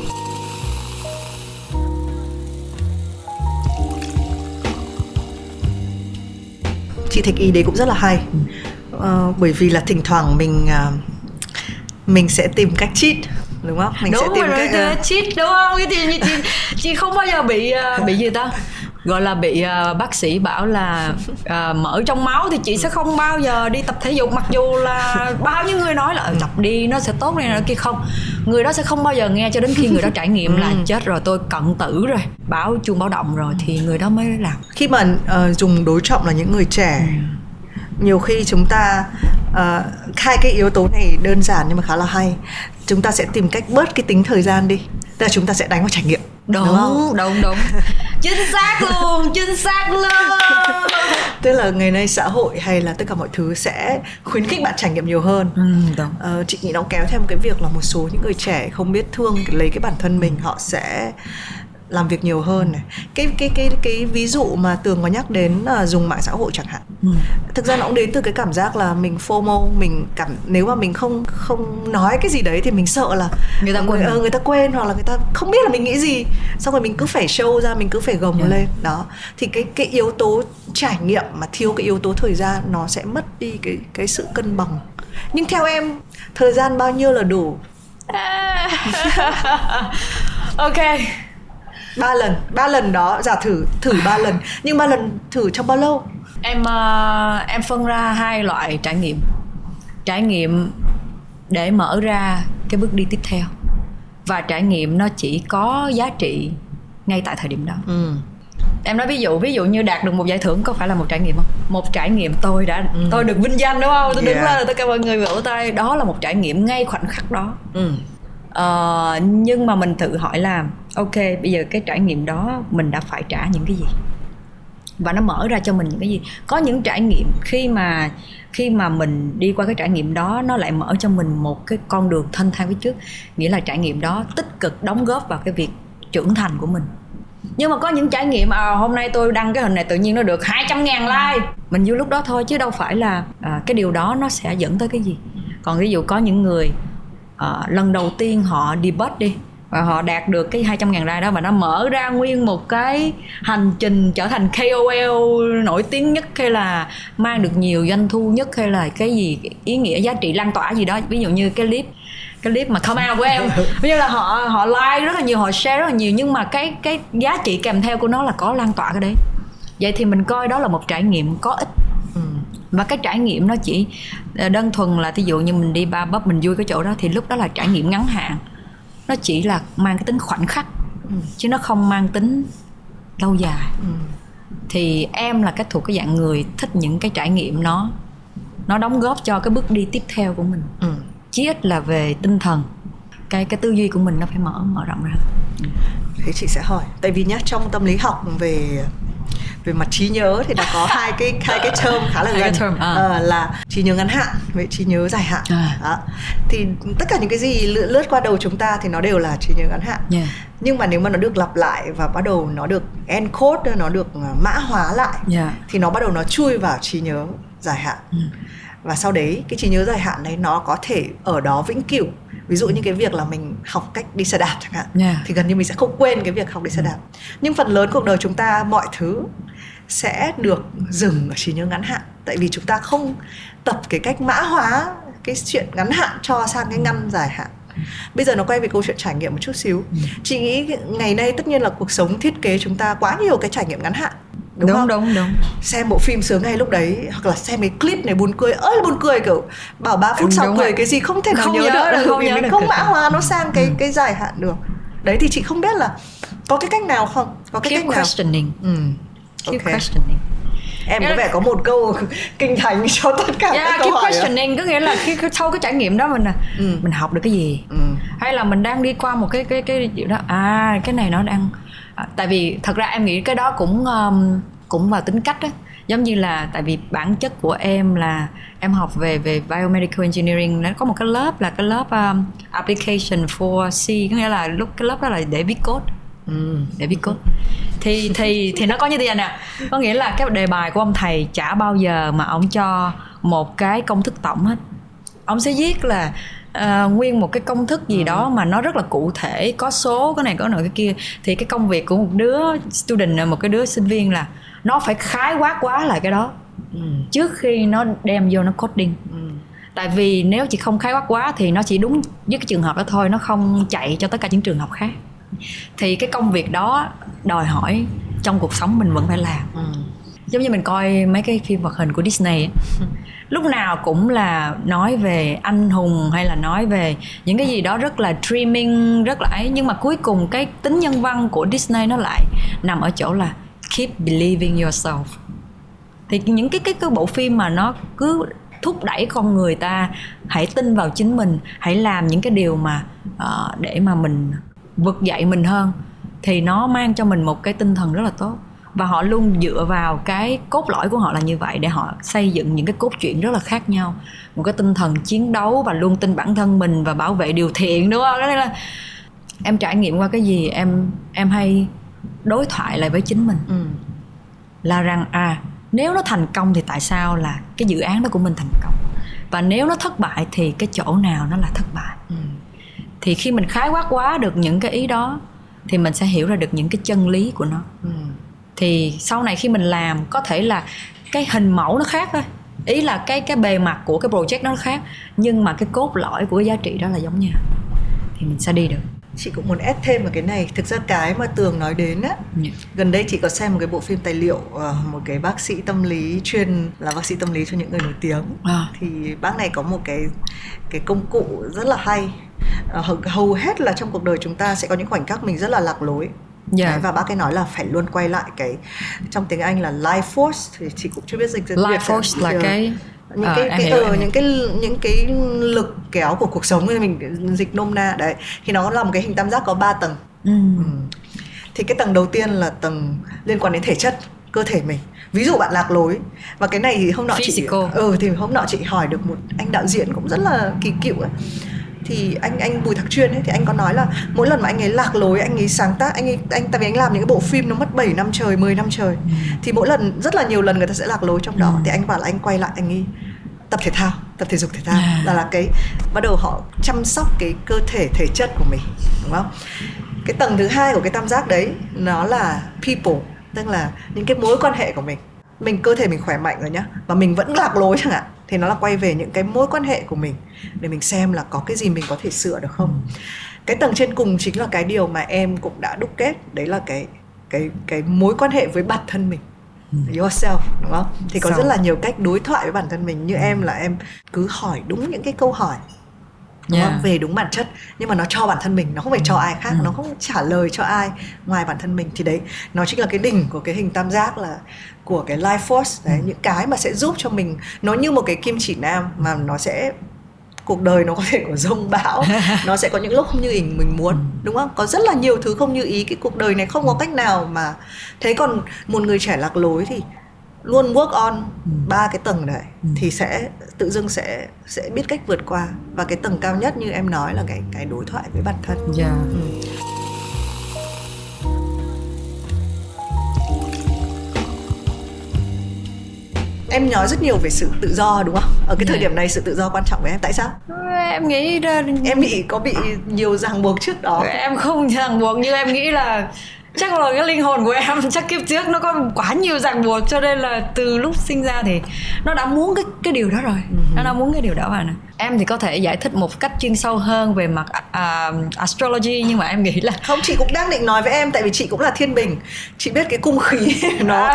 chị thích ý đấy cũng rất là hay. Ờ, bởi vì là thỉnh thoảng mình à, mình sẽ tìm cách cheat đúng không? Mình đúng sẽ tìm rồi cách ờ, cheat đúng không? Thì chị, chị không bao giờ bị ờ, bị gì ta? Gọi là bị ờ, bác sĩ bảo là ờ, mỡ trong máu thì chị sẽ không bao giờ đi tập thể dục mặc dù là bao nhiêu người nói là "Ờ, tập đi nó sẽ tốt này nọ kia. Không người đó sẽ không bao giờ nghe cho đến khi người đó trải nghiệm là chết rồi tôi cận tử rồi báo chuông báo động rồi thì người đó mới làm. Khi mà ờ, dùng đối trọng là những người trẻ nhiều khi chúng ta ờ, hai cái yếu tố này đơn giản nhưng mà khá là hay. Chúng ta sẽ tìm cách bớt cái tính thời gian đi. Tức là chúng ta sẽ đánh vào trải nghiệm đúng không? đúng đúng, chính xác luôn chính xác luôn. Tức là ngày nay xã hội hay là tất cả mọi thứ sẽ khuyến khích bạn trải nghiệm nhiều hơn. Ừ, đúng. Ờ, chị nghĩ nó kéo theo một cái việc là một số những người trẻ không biết thương lấy cái bản thân mình họ sẽ làm việc nhiều hơn này. Cái cái cái cái ví dụ mà tường có nhắc đến là dùng mạng xã hội chẳng hạn. Ừ. thực ra nó cũng đến từ cái cảm giác là mình FOMO mình cảm nếu mà mình không không nói cái gì đấy thì mình sợ là Người ta quên người, ờ, người ta quên hoặc là người ta không biết là mình nghĩ gì. Xong rồi mình cứ phải show ra mình cứ phải gồng Yeah. lên. Đó. Thì cái cái yếu tố trải nghiệm mà thiếu cái yếu tố thời gian nó sẽ mất đi cái cái sự cân bằng. Nhưng theo em thời gian bao nhiêu là đủ? Ok ba lần ba lần đó giả thử thử ba lần. Nhưng ba lần thử trong bao lâu? Em ờ, em phân ra hai loại trải nghiệm. Trải nghiệm để mở ra cái bước đi tiếp theo. Và trải nghiệm nó chỉ có giá trị ngay tại thời điểm đó. Ừ. em nói ví dụ ví dụ như đạt được một giải thưởng có phải là một trải nghiệm không? Một trải nghiệm tôi đã tôi được vinh danh đúng không? Tôi đứng Yeah. lên là tất cả mọi người vỗ tay. Đó là một trải nghiệm ngay khoảnh khắc đó. Ừ uh, nhưng mà mình tự hỏi là ok bây giờ cái trải nghiệm đó mình đã phải trả những cái gì? Và nó mở ra cho mình những cái gì? Có những trải nghiệm khi mà khi mà mình đi qua cái trải nghiệm đó nó lại mở cho mình một cái con đường thanh thang phía trước. Nghĩa là trải nghiệm đó tích cực đóng góp vào cái việc trưởng thành của mình. Nhưng mà có những trải nghiệm à, hôm nay tôi đăng cái hình này tự nhiên nó được 200 ngàn like. Mình vui lúc đó thôi chứ đâu phải là à, cái điều đó nó sẽ dẫn tới cái gì. Còn ví dụ có những người à, lần đầu tiên họ debut đi và họ đạt được cái 200 ngàn like đó và nó mở ra nguyên một cái hành trình trở thành KOL nổi tiếng nhất hay là mang được nhiều doanh thu nhất hay là cái gì ý nghĩa giá trị lan tỏa gì đó. Ví dụ như cái clip cái clip mà come out của em. Ví dụ là họ họ like rất là nhiều họ share rất là nhiều nhưng mà cái cái giá trị kèm theo của nó là có lan tỏa cái đấy. Vậy thì mình coi đó là một trải nghiệm có ích. Và cái trải nghiệm nó chỉ ờ, đơn thuần là ví dụ như mình đi ba bắp mình vui cái chỗ đó thì lúc đó là trải nghiệm ngắn hạn nó chỉ là mang cái tính khoảnh khắc ừ. chứ nó không mang tính lâu dài ừ. thì em là cái thuộc cái dạng người thích những cái trải nghiệm nó nó đóng góp cho cái bước đi tiếp theo của mình ừ. chí ít là về tinh thần cái cái tư duy của mình nó phải mở mở rộng ra thế chị sẽ hỏi tại vì nhá trong tâm lý học về về mặt trí nhớ thì đã có hai cái hai cái term khá là gần term, à. uh, là trí nhớ ngắn hạn với trí nhớ dài hạn à. đó. thì tất cả những cái gì lướt, lướt qua đầu chúng ta thì nó đều là trí nhớ ngắn hạn yeah. nhưng mà nếu mà nó được lặp lại và bắt đầu nó được encode nó được ờ, mã hóa lại yeah. thì nó bắt đầu nó chui vào trí nhớ dài hạn ừ. và sau đấy cái trí nhớ dài hạn đấy nó có thể ở đó vĩnh cửu ví dụ như cái việc là mình học cách đi xe đạp chẳng hạn yeah. thì gần như mình sẽ không quên cái việc học đi xe đạp. Nhưng phần lớn cuộc đời chúng ta mọi thứ sẽ được dừng ở trí nhớ ngắn hạn. Tại vì chúng ta không tập cái cách mã hóa cái chuyện ngắn hạn cho sang cái ngăn dài hạn. Bây giờ nó quay về câu chuyện trải nghiệm một chút xíu. Ừ. chị nghĩ ngày nay tất nhiên là cuộc sống thiết kế chúng ta quá nhiều cái trải nghiệm ngắn hạn đúng, đúng không? đúng đúng. Xem bộ phim sướng ngay lúc đấy hoặc là xem cái clip này buồn cười ơi buồn cười kiểu bảo 3 phút sau cười cái gì không thể nào không nhớ, nhớ được, được không vì nhớ mình được. không mã hóa nó sang cái ừ. cái dài hạn được. Đấy thì chị không biết là có cái cách nào không? Có cái Keep cách nào? questioning. Ừ keep okay. questioning. Em có vẻ có một câu kinh thành cho tất cả yeah, các câu keep questioning có nghĩa là khi sau cái trải nghiệm đó mình là ừ. mình học được cái gì? Ừ. hay là mình đang đi qua một cái cái cái chuyện đó? À cái này nó đang à, tại vì thật ra em nghĩ cái đó cũng um, cũng vào tính cách á. Giống như là tại vì bản chất của em là em học về về biomedical engineering. Nó có một cái lớp là cái lớp um, application for C có nghĩa là lúc cái lớp đó là để viết code. Ừ. để viết code. Thì thì thì nó có như thế này nè. Có nghĩa là cái đề bài của ông thầy chả bao giờ mà ông cho một cái công thức tổng hết. Ông sẽ viết là uh, nguyên một cái công thức gì ừ. đó mà nó rất là cụ thể có số cái này có nọ cái kia thì cái công việc của một đứa student một cái đứa sinh viên là nó phải khái quát quá lại cái đó ừ. trước khi nó đem vô nó coding ừ. tại vì nếu chỉ không khái quát quá thì nó chỉ đúng với cái trường hợp đó thôi nó không chạy cho tất cả những trường hợp khác thì cái công việc đó đòi hỏi trong cuộc sống mình vẫn phải làm ừ. giống như mình coi mấy cái phim hoạt hình của Disney ấy. lúc nào cũng là nói về anh hùng hay là nói về những cái gì đó rất là dreaming rất là ấy. Nhưng mà cuối cùng cái tính nhân văn của Disney nó lại nằm ở chỗ là keep believing yourself. Thì những cái cái cái bộ phim mà nó cứ thúc đẩy con người ta hãy tin vào chính mình hãy làm những cái điều mà uh, để mà mình vực dậy mình hơn thì nó mang cho mình một cái tinh thần rất là tốt và họ luôn dựa vào cái cốt lõi của họ là như vậy để họ xây dựng những cái cốt truyện rất là khác nhau. Một cái tinh thần chiến đấu và luôn tin bản thân mình và bảo vệ điều thiện đúng không? Cái là em trải nghiệm qua cái gì em em hay đối thoại lại với chính mình. Ừ. là rằng à nếu nó thành công thì tại sao là cái dự án đó của mình thành công? Và nếu nó thất bại thì cái chỗ nào nó là thất bại? Ừ. Thì khi mình khái quát quá được những cái ý đó thì mình sẽ hiểu ra được những cái chân lý của nó. Ừ. thì sau này khi mình làm có thể là cái hình mẫu nó khác thôi ý là cái cái bề mặt của cái project nó khác nhưng mà cái cốt lõi của cái giá trị đó là giống nhau thì mình sẽ đi được chị cũng muốn ép thêm vào cái này thực ra cái mà tường nói đến á yeah. Dạ. gần đây chị có xem một cái bộ phim tài liệu ờ, một cái bác sĩ tâm lý chuyên là bác sĩ tâm lý cho những người nổi tiếng à. thì bác này có một cái cái công cụ rất là hay ờ, hầu hết là trong cuộc đời chúng ta sẽ có những khoảnh khắc mình rất là lạc lối yeah. Dạ. Đấy, và bác ấy nói là phải luôn quay lại cái trong tiếng Anh là life force thì chị cũng chưa biết dịch life Việt force là cái những à, cái cái ở những cái những cái lực kéo của cuộc sống thì mình dịch nôm na đấy thì nó là một cái hình tam giác có 3 tầng ừ. Ừ. thì cái tầng đầu tiên là tầng liên quan đến thể chất cơ thể mình ví dụ bạn lạc lối và cái này thì hôm nọ Physical. chị ừ thì hôm nọ chị hỏi được một anh đạo diễn cũng rất là kỳ cựu ấy thì anh anh Bùi Thạc Chuyên ấy thì anh có nói là mỗi lần mà anh ấy lạc lối anh ấy sáng tác anh ấy anh tại vì anh làm những cái bộ phim nó mất 7 năm trời 10 năm trời ừ. thì mỗi lần rất là nhiều lần người ta sẽ lạc lối trong đó ừ. thì anh bảo là anh quay lại anh ấy tập thể thao tập thể dục thể thao à. là là cái bắt đầu họ chăm sóc cái cơ thể thể chất của mình đúng không cái tầng thứ hai của cái tam giác đấy nó là people tức là những cái mối quan hệ của mình mình cơ thể mình khỏe mạnh rồi nhá và mình vẫn lạc lối chẳng hạn. Thì nó là quay về những cái mối quan hệ của mình để mình xem là có cái gì mình có thể sửa được không. Cái tầng trên cùng chính là cái điều mà em cũng đã đúc kết đấy là cái cái cái mối quan hệ với bản thân mình. Yourself đúng không? Thì có Sao? rất là nhiều cách đối thoại với bản thân mình. Như em là em cứ hỏi đúng những cái câu hỏi đúng yeah. không? về đúng bản chất nhưng mà nó cho bản thân mình nó không phải cho ừ. ai khác ừ. nó không trả lời cho ai ngoài bản thân mình thì đấy nó chính là cái đỉnh của cái hình tam giác là của cái life force đấy ừ. những cái mà sẽ giúp cho mình nó như một cái kim chỉ nam mà nó sẽ cuộc đời nó có thể có rông bão nó sẽ có những lúc không như ý mình muốn đúng không có rất là nhiều thứ không như ý cái cuộc đời này không có cách nào mà thế còn một người trẻ lạc lối thì luôn work on ba cái tầng này thì sẽ tự dưng sẽ sẽ biết cách vượt qua và cái tầng cao nhất như em nói là cái cái đối thoại với bản thân. Yeah. Dạ. Ừ. em nói rất nhiều về sự tự do đúng không ở cái thời dạ. điểm này sự tự do quan trọng với em tại sao em nghĩ em bị có bị nhiều ràng buộc trước đó em không ràng buộc như em nghĩ là chắc là cái linh hồn của em chắc kiếp trước nó có quá nhiều ràng buộc cho nên là từ lúc sinh ra thì nó đã muốn cái cái điều đó rồi. Uh-huh. nó đã muốn cái điều đó bạn em thì có thể giải thích một cách chuyên sâu hơn về mặt uh, astrology nhưng mà em nghĩ là không chị cũng đang định nói với em tại vì chị cũng là thiên bình. Chị biết cái cung khí nó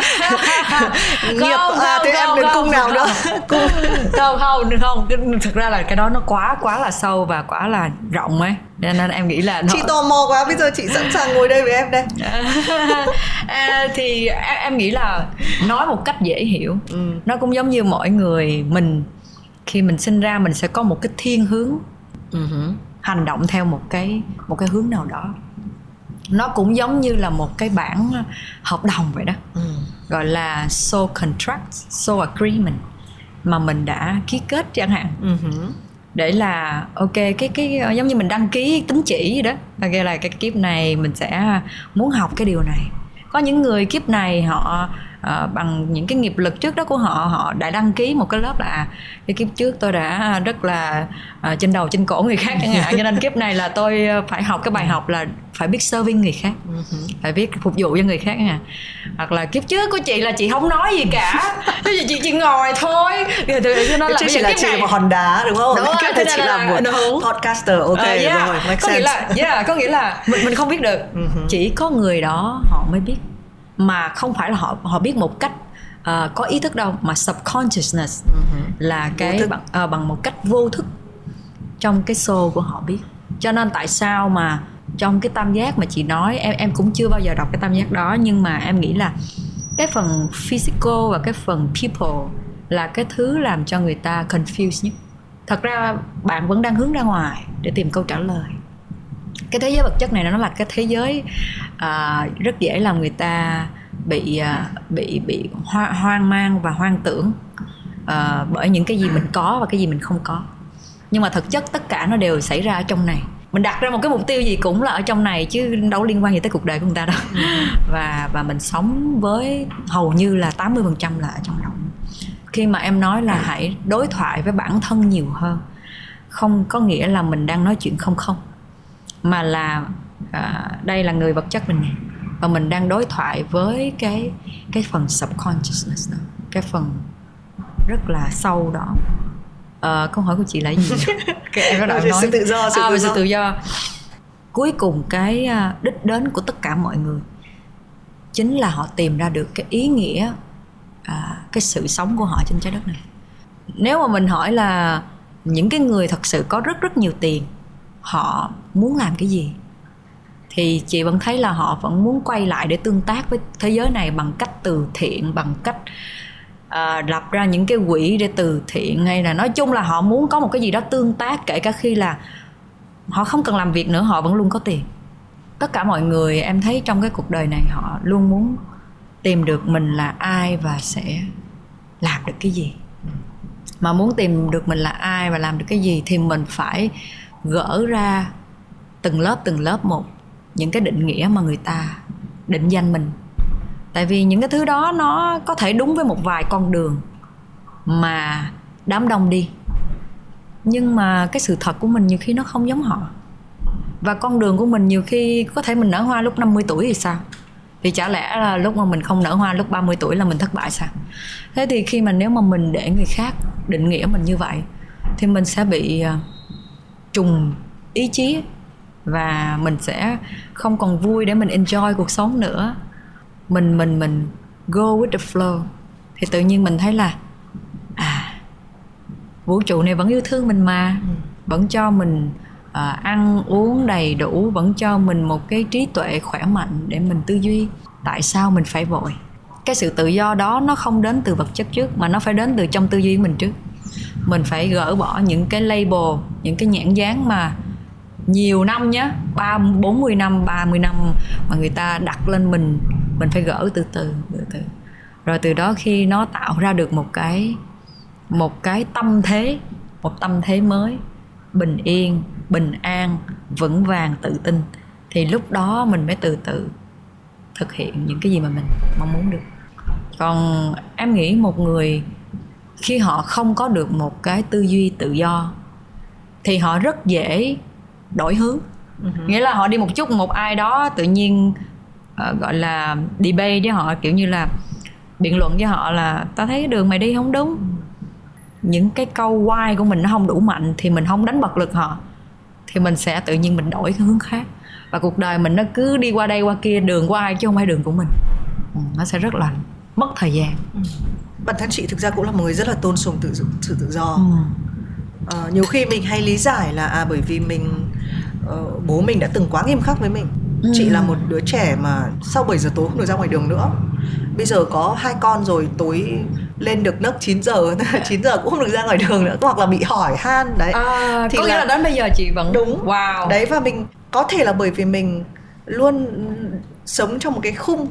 nghiệp không, à, thế em đến cung nào nữa? cung. Không không không. Thực ra là cái đó nó quá quá là sâu và quá là rộng ấy nên, em nghĩ là nó... chị tò mò quá bây giờ chị sẵn sàng ngồi đây với em đây à, thì em, em nghĩ là nói một cách dễ hiểu ừ. nó cũng giống như mọi người mình khi mình sinh ra mình sẽ có một cái thiên hướng uh-huh. hành động theo một cái một cái hướng nào đó nó cũng giống như là một cái bản hợp đồng vậy đó uh gọi là soul contract soul agreement mà mình đã ký kết chẳng hạn uh-huh để là ok cái cái ờ, giống như mình đăng ký tính chỉ gì đó. Ok okay, là cái kiếp này mình sẽ muốn học cái điều này. Có những người kiếp này họ uh, bằng những cái nghiệp lực trước đó của họ họ đã đăng ký một cái lớp là à, cái kiếp trước tôi đã rất là uh, trên đầu trên cổ người khác chẳng hạn cho nên kiếp này là tôi phải học cái bài học là phải biết serving người khác phải biết phục vụ cho người khác nha. Hoặc là kiếp trước của chị là chị không nói gì cả. Bây giờ chị chỉ ngồi thôi. Thì cho nó là chỉ là chị này... một hòn đá đúng không? Đúng rồi, thế chị là, là một podcaster. Ok uh, yeah. rồi make có sense. nghĩa là yeah, có nghĩa là mình mình không biết được. chỉ có người đó họ mới biết mà không phải là họ họ biết một cách uh, có ý thức đâu mà subconsciousness uh-huh. là cái bằng uh, bằng một cách vô thức trong cái show của họ biết. Cho nên tại sao mà trong cái tam giác mà chị nói em em cũng chưa bao giờ đọc cái tam giác đó nhưng mà em nghĩ là cái phần physical và cái phần people là cái thứ làm cho người ta confused nhất. Thật ra bạn vẫn đang hướng ra ngoài để tìm câu trả lời cái thế giới vật chất này nó là cái thế giới uh, rất dễ làm người ta bị uh, bị bị hoa, hoang mang và hoang tưởng uh, bởi những cái gì mình có và cái gì mình không có. Nhưng mà thực chất tất cả nó đều xảy ra ở trong này. Mình đặt ra một cái mục tiêu gì cũng là ở trong này chứ đâu liên quan gì tới cuộc đời của người ta đâu. Ừ. và và mình sống với hầu như là 80% là ở trong động khi mà em nói là hãy đối thoại với bản thân nhiều hơn không có nghĩa là mình đang nói chuyện không không mà là à, đây là người vật chất mình. Và mình đang đối thoại với cái cái phần subconsciousness đó cái phần rất là sâu đó. À, câu hỏi của chị là gì? Cái em nói. sự tự do sự, à, tự, do. sự tự do. Cuối cùng cái à, đích đến của tất cả mọi người chính là họ tìm ra được cái ý nghĩa à, cái sự sống của họ trên trái đất này. Nếu mà mình hỏi là những cái người thật sự có rất rất nhiều tiền họ muốn làm cái gì. Thì chị vẫn thấy là họ vẫn muốn quay lại để tương tác với thế giới này bằng cách từ thiện bằng cách uh, lập ra những cái quỹ để từ thiện hay là nói chung là họ muốn có một cái gì đó tương tác kể cả khi là họ không cần làm việc nữa họ vẫn luôn có tiền. Tất cả mọi người em thấy trong cái cuộc đời này họ luôn muốn tìm được mình là ai và sẽ làm được cái gì. Mà muốn tìm được mình là ai và làm được cái gì thì mình phải gỡ ra từng lớp từng lớp một những cái định nghĩa mà người ta định danh mình. Tại vì những cái thứ đó nó có thể đúng với một vài con đường mà đám đông đi, nhưng mà cái sự thật của mình nhiều khi nó không giống họ. Và con đường của mình nhiều khi có thể mình nở hoa lúc 50 tuổi thì sao? Thì chả lẽ là lúc mà mình không nở hoa lúc 30 tuổi là mình thất bại sao? Thế thì khi mà nếu mà mình để người khác định nghĩa mình như vậy, thì mình sẽ bị à, trùng ý chí và mình sẽ không còn vui để mình enjoy cuộc sống nữa. Mình mình mình go with the flow. Thì tự nhiên mình thấy là à vũ trụ này vẫn yêu thương mình mà. Vẫn cho mình uh, ăn uống đầy đủ vẫn cho mình một cái trí tuệ khỏe mạnh để mình tư duy. Tại sao mình phải vội? Cái sự tự do đó nó không đến từ vật chất trước mà nó phải đến từ trong tư duy của mình trước mình phải gỡ bỏ những cái label, những cái nhãn dán mà nhiều năm nhé ba, bốn mươi năm 30 năm mà người ta đặt lên mình mình phải gỡ từ từ từ từ. Rồi từ đó khi nó tạo ra được một cái một cái tâm thế, một tâm thế mới, bình yên, bình an, vững vàng, tự tin, thì lúc đó mình mới từ từ thực hiện những cái gì mà mình mong muốn được. Còn em nghĩ một người khi họ không có được một cái tư duy tự do thì họ rất dễ đổi hướng. Uh-huh. nghĩa là họ đi một chút một ai đó tự nhiên uh, gọi là debate với họ kiểu như là biện luận với họ là ta thấy đường mày đi không đúng. Những cái câu why của mình nó không đủ mạnh thì mình không đánh bật lực họ thì mình sẽ tự nhiên mình đổi cái hướng khác. Và cuộc đời mình nó cứ đi qua đây qua kia đường của ai chứ không phải đường của mình. Ừ, nó sẽ rất là mất thời gian. Ừ. bản thân chị thực ra cũng là một người rất là tôn sùng tự sự tự do. Ừ. à, nhiều khi mình hay lý giải là à bởi vì mình uh, bố mình đã từng quá nghiêm khắc với mình. Ừ. chị là một đứa trẻ mà sau 7 giờ tối không được ra ngoài đường nữa. Bây giờ có hai con rồi tối lên được nấc 9 giờ 9 giờ cũng không được ra ngoài đường nữa. Hoặc là bị hỏi han đấy. À, thì có nghĩa là, là đến bây giờ chị vẫn đúng. Wow. Đấy và mình có thể là bởi vì mình luôn sống trong một cái khung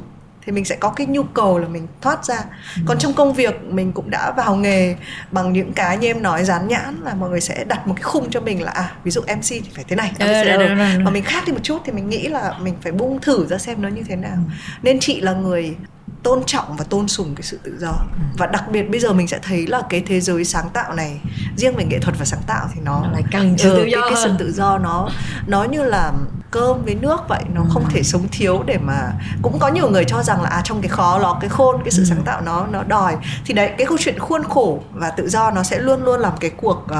thì mình sẽ có cái nhu cầu là mình thoát ra ừ. còn trong công việc mình cũng đã vào nghề bằng những cái như em nói dán nhãn là mọi người sẽ đặt một cái khung cho mình là à ví dụ mc thì phải thế này ừ, đúng, đúng, đúng. mà mình khác đi một chút thì mình nghĩ là mình phải bung thử ra xem nó như thế nào ừ. nên chị là người tôn trọng và tôn sùng cái sự tự do ừ. và đặc biệt bây giờ mình sẽ thấy là cái thế giới sáng tạo này riêng về nghệ thuật và sáng tạo thì nó lại càng ừ, tự do cái, cái sự tự do nó nó như là cơm với nước vậy nó ừ. không thể sống thiếu để mà cũng có nhiều người cho rằng là à trong cái khó ló cái khôn cái sự ừ. sáng tạo nó nó đòi thì đấy cái câu chuyện khuôn khổ và tự do nó sẽ luôn luôn làm cái cuộc uh,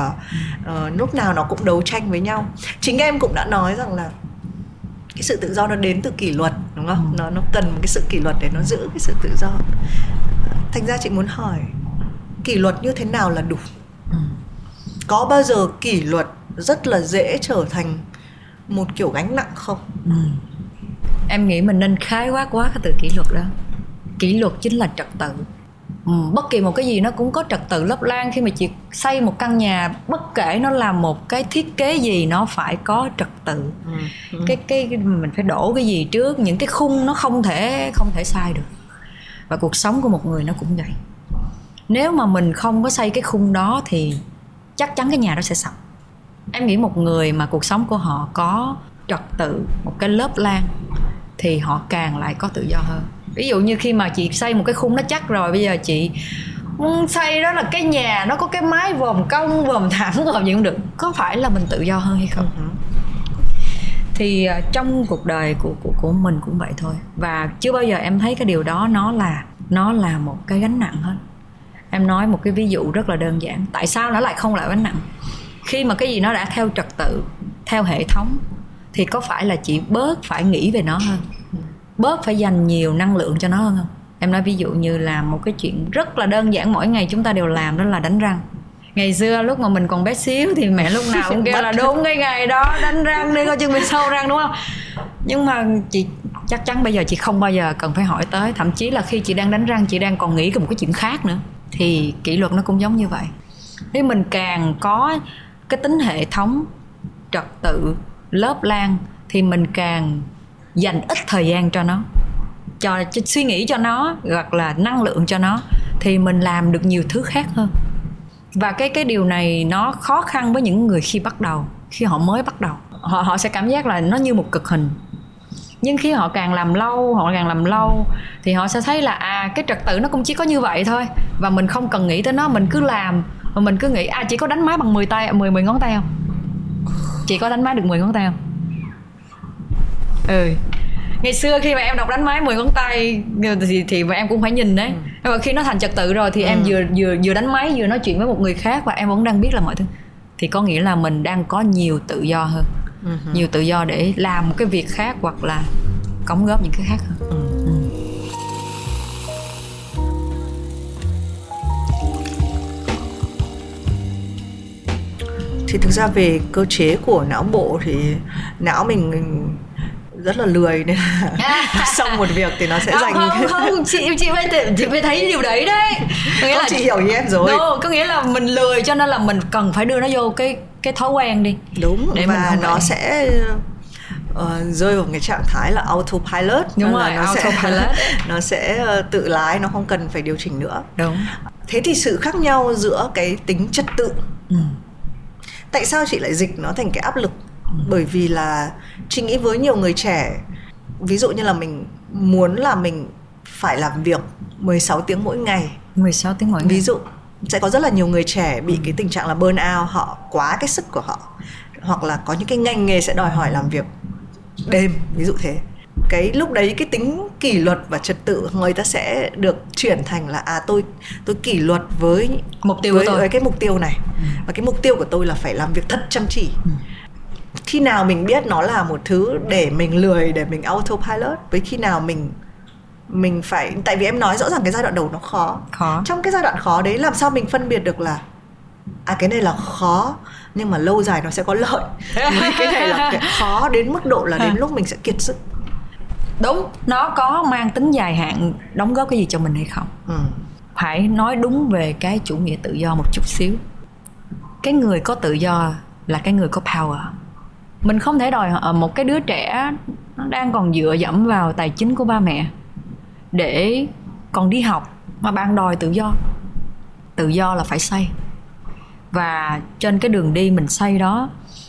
uh, lúc nào nó cũng đấu tranh với nhau chính em cũng đã nói rằng là cái sự tự do nó đến từ kỷ luật đúng không ừ. nó nó cần một cái sự kỷ luật để nó giữ cái sự tự do thành ra chị muốn hỏi kỷ luật như thế nào là đủ ừ. có bao giờ kỷ luật rất là dễ trở thành một kiểu gánh nặng không? Ừ. em nghĩ mình nên khái quát quá cái từ kỷ luật đó. Kỷ luật chính là trật tự. Ừ, bất kỳ một cái gì nó cũng có trật tự lấp lan khi mà chị xây một căn nhà bất kể nó là một cái thiết kế gì nó phải có trật tự. Ừ. Ừ. cái cái mình phải đổ cái gì trước những cái khung nó không thể không thể sai được. Và cuộc sống của một người nó cũng vậy. Nếu mà mình không có xây cái khung đó thì chắc chắn cái nhà đó sẽ sập em nghĩ một người mà cuộc sống của họ có trật tự một cái lớp lan thì họ càng lại có tự do hơn. Ví dụ như khi mà chị xây một cái khung nó chắc rồi bây giờ chị xây đó là cái nhà nó có cái mái vòm cong vòm thẳng vòm gì cũng được. Có phải là mình tự do hơn hay không? Uh-huh. thì uh, trong cuộc đời của, của của mình cũng vậy thôi. Và chưa bao giờ em thấy cái điều đó nó là nó là một cái gánh nặng hết. Em nói một cái ví dụ rất là đơn giản. Tại sao nó lại không là gánh nặng khi mà cái gì nó đã theo trật tự theo hệ thống thì có phải là chị bớt phải nghĩ về nó hơn? Bớt phải dành nhiều năng lượng cho nó hơn không? Em nói ví dụ như là một cái chuyện rất là đơn giản mỗi ngày chúng ta đều làm đó là đánh răng. Ngày xưa lúc mà mình còn bé xíu thì mẹ lúc nào cũng kêu là đúng cái ngày đó đánh răng đi coi chừng bị sâu răng đúng không? Nhưng mà chị chắc chắn bây giờ chị không bao giờ cần phải hỏi tới. Thậm chí là khi chị đang đánh răng chị đang còn nghĩ một cái chuyện khác nữa. Thì kỷ luật nó cũng giống như vậy. Nếu mình càng có cái tính hệ thống trật tự lớp lan thì mình càng dành ít thời gian cho nó. Cho, cho suy nghĩ cho nó hoặc là năng lượng cho nó thì mình làm được nhiều thứ khác hơn. Và cái cái điều này nó khó khăn với những người khi bắt đầu khi họ mới bắt đầu. Họ họ sẽ cảm giác là nó như một cực hình. Nhưng khi họ càng làm lâu họ càng làm lâu thì họ sẽ thấy là à cái trật tự nó cũng chỉ có như vậy thôi và mình không cần nghĩ tới nó mình cứ làm và mình cứ nghĩ à chỉ có đánh máy bằng 10 tay 10 10 ngón tay không chỉ có đánh máy được 10 ngón tay không ừ ngày xưa khi mà em đọc đánh máy 10 ngón tay thì thì mà em cũng phải nhìn đấy ừ. nhưng mà khi nó thành trật tự rồi thì ừ. em vừa vừa vừa đánh máy vừa nói chuyện với một người khác và em vẫn đang biết là mọi thứ thì có nghĩa là mình đang có nhiều tự do hơn uh-huh. nhiều tự do để làm một cái việc khác hoặc là cống góp những cái khác hơn uh-huh. Thì thực ra về cơ chế của não bộ thì não mình rất là lười nên là xong một việc thì nó sẽ dành không không chị chị phải chị phải thấy điều đấy đấy. Có nghĩa không, là chị hiểu ý em rồi. No, có nghĩa là mình lười cho nên là mình cần phải đưa nó vô cái cái thói quen đi. Đúng để và nó phải... sẽ uh, rơi vào cái trạng thái là autopilot. Đúng rồi nó autopilot. sẽ, nó sẽ uh, tự lái nó không cần phải điều chỉnh nữa. Đúng. Thế thì sự khác nhau giữa cái tính trật tự ừ. Tại sao chị lại dịch nó thành cái áp lực? Bởi vì là chị nghĩ với nhiều người trẻ ví dụ như là mình muốn là mình phải làm việc 16 tiếng mỗi ngày. 16 tiếng mỗi ngày. ví dụ sẽ có rất là nhiều người trẻ bị cái tình trạng là burn out họ quá cái sức của họ. Hoặc là có những cái ngành nghề sẽ đòi hỏi làm việc đêm ví dụ thế cái lúc đấy cái tính kỷ luật và trật tự người ta sẽ được chuyển thành là à tôi tôi kỷ luật với mục tiêu với, của tôi. với cái mục tiêu này. Ừ. và cái mục tiêu của tôi là phải làm việc thật chăm chỉ. Ừ. Khi nào mình biết nó là một thứ để mình lười để mình autopilot với khi nào mình mình phải tại vì em nói rõ ràng cái giai đoạn đầu nó khó. Khó. Trong cái giai đoạn khó đấy làm sao mình phân biệt được là à cái này là khó nhưng mà lâu dài nó sẽ có lợi. Cái này là cái khó đến mức độ là đến lúc mình sẽ kiệt sức đúng nó có mang tính dài hạn đóng góp cái gì cho mình hay không? Ừ. phải nói đúng về cái chủ nghĩa tự do một chút xíu. Cái người có tự do là cái người có power. Mình không thể đòi ờ, một cái đứa trẻ nó đang còn dựa dẫm vào tài chính của ba mẹ để còn đi học mà bạn đòi tự do. Tự do là phải xây và trên cái đường đi mình xây đó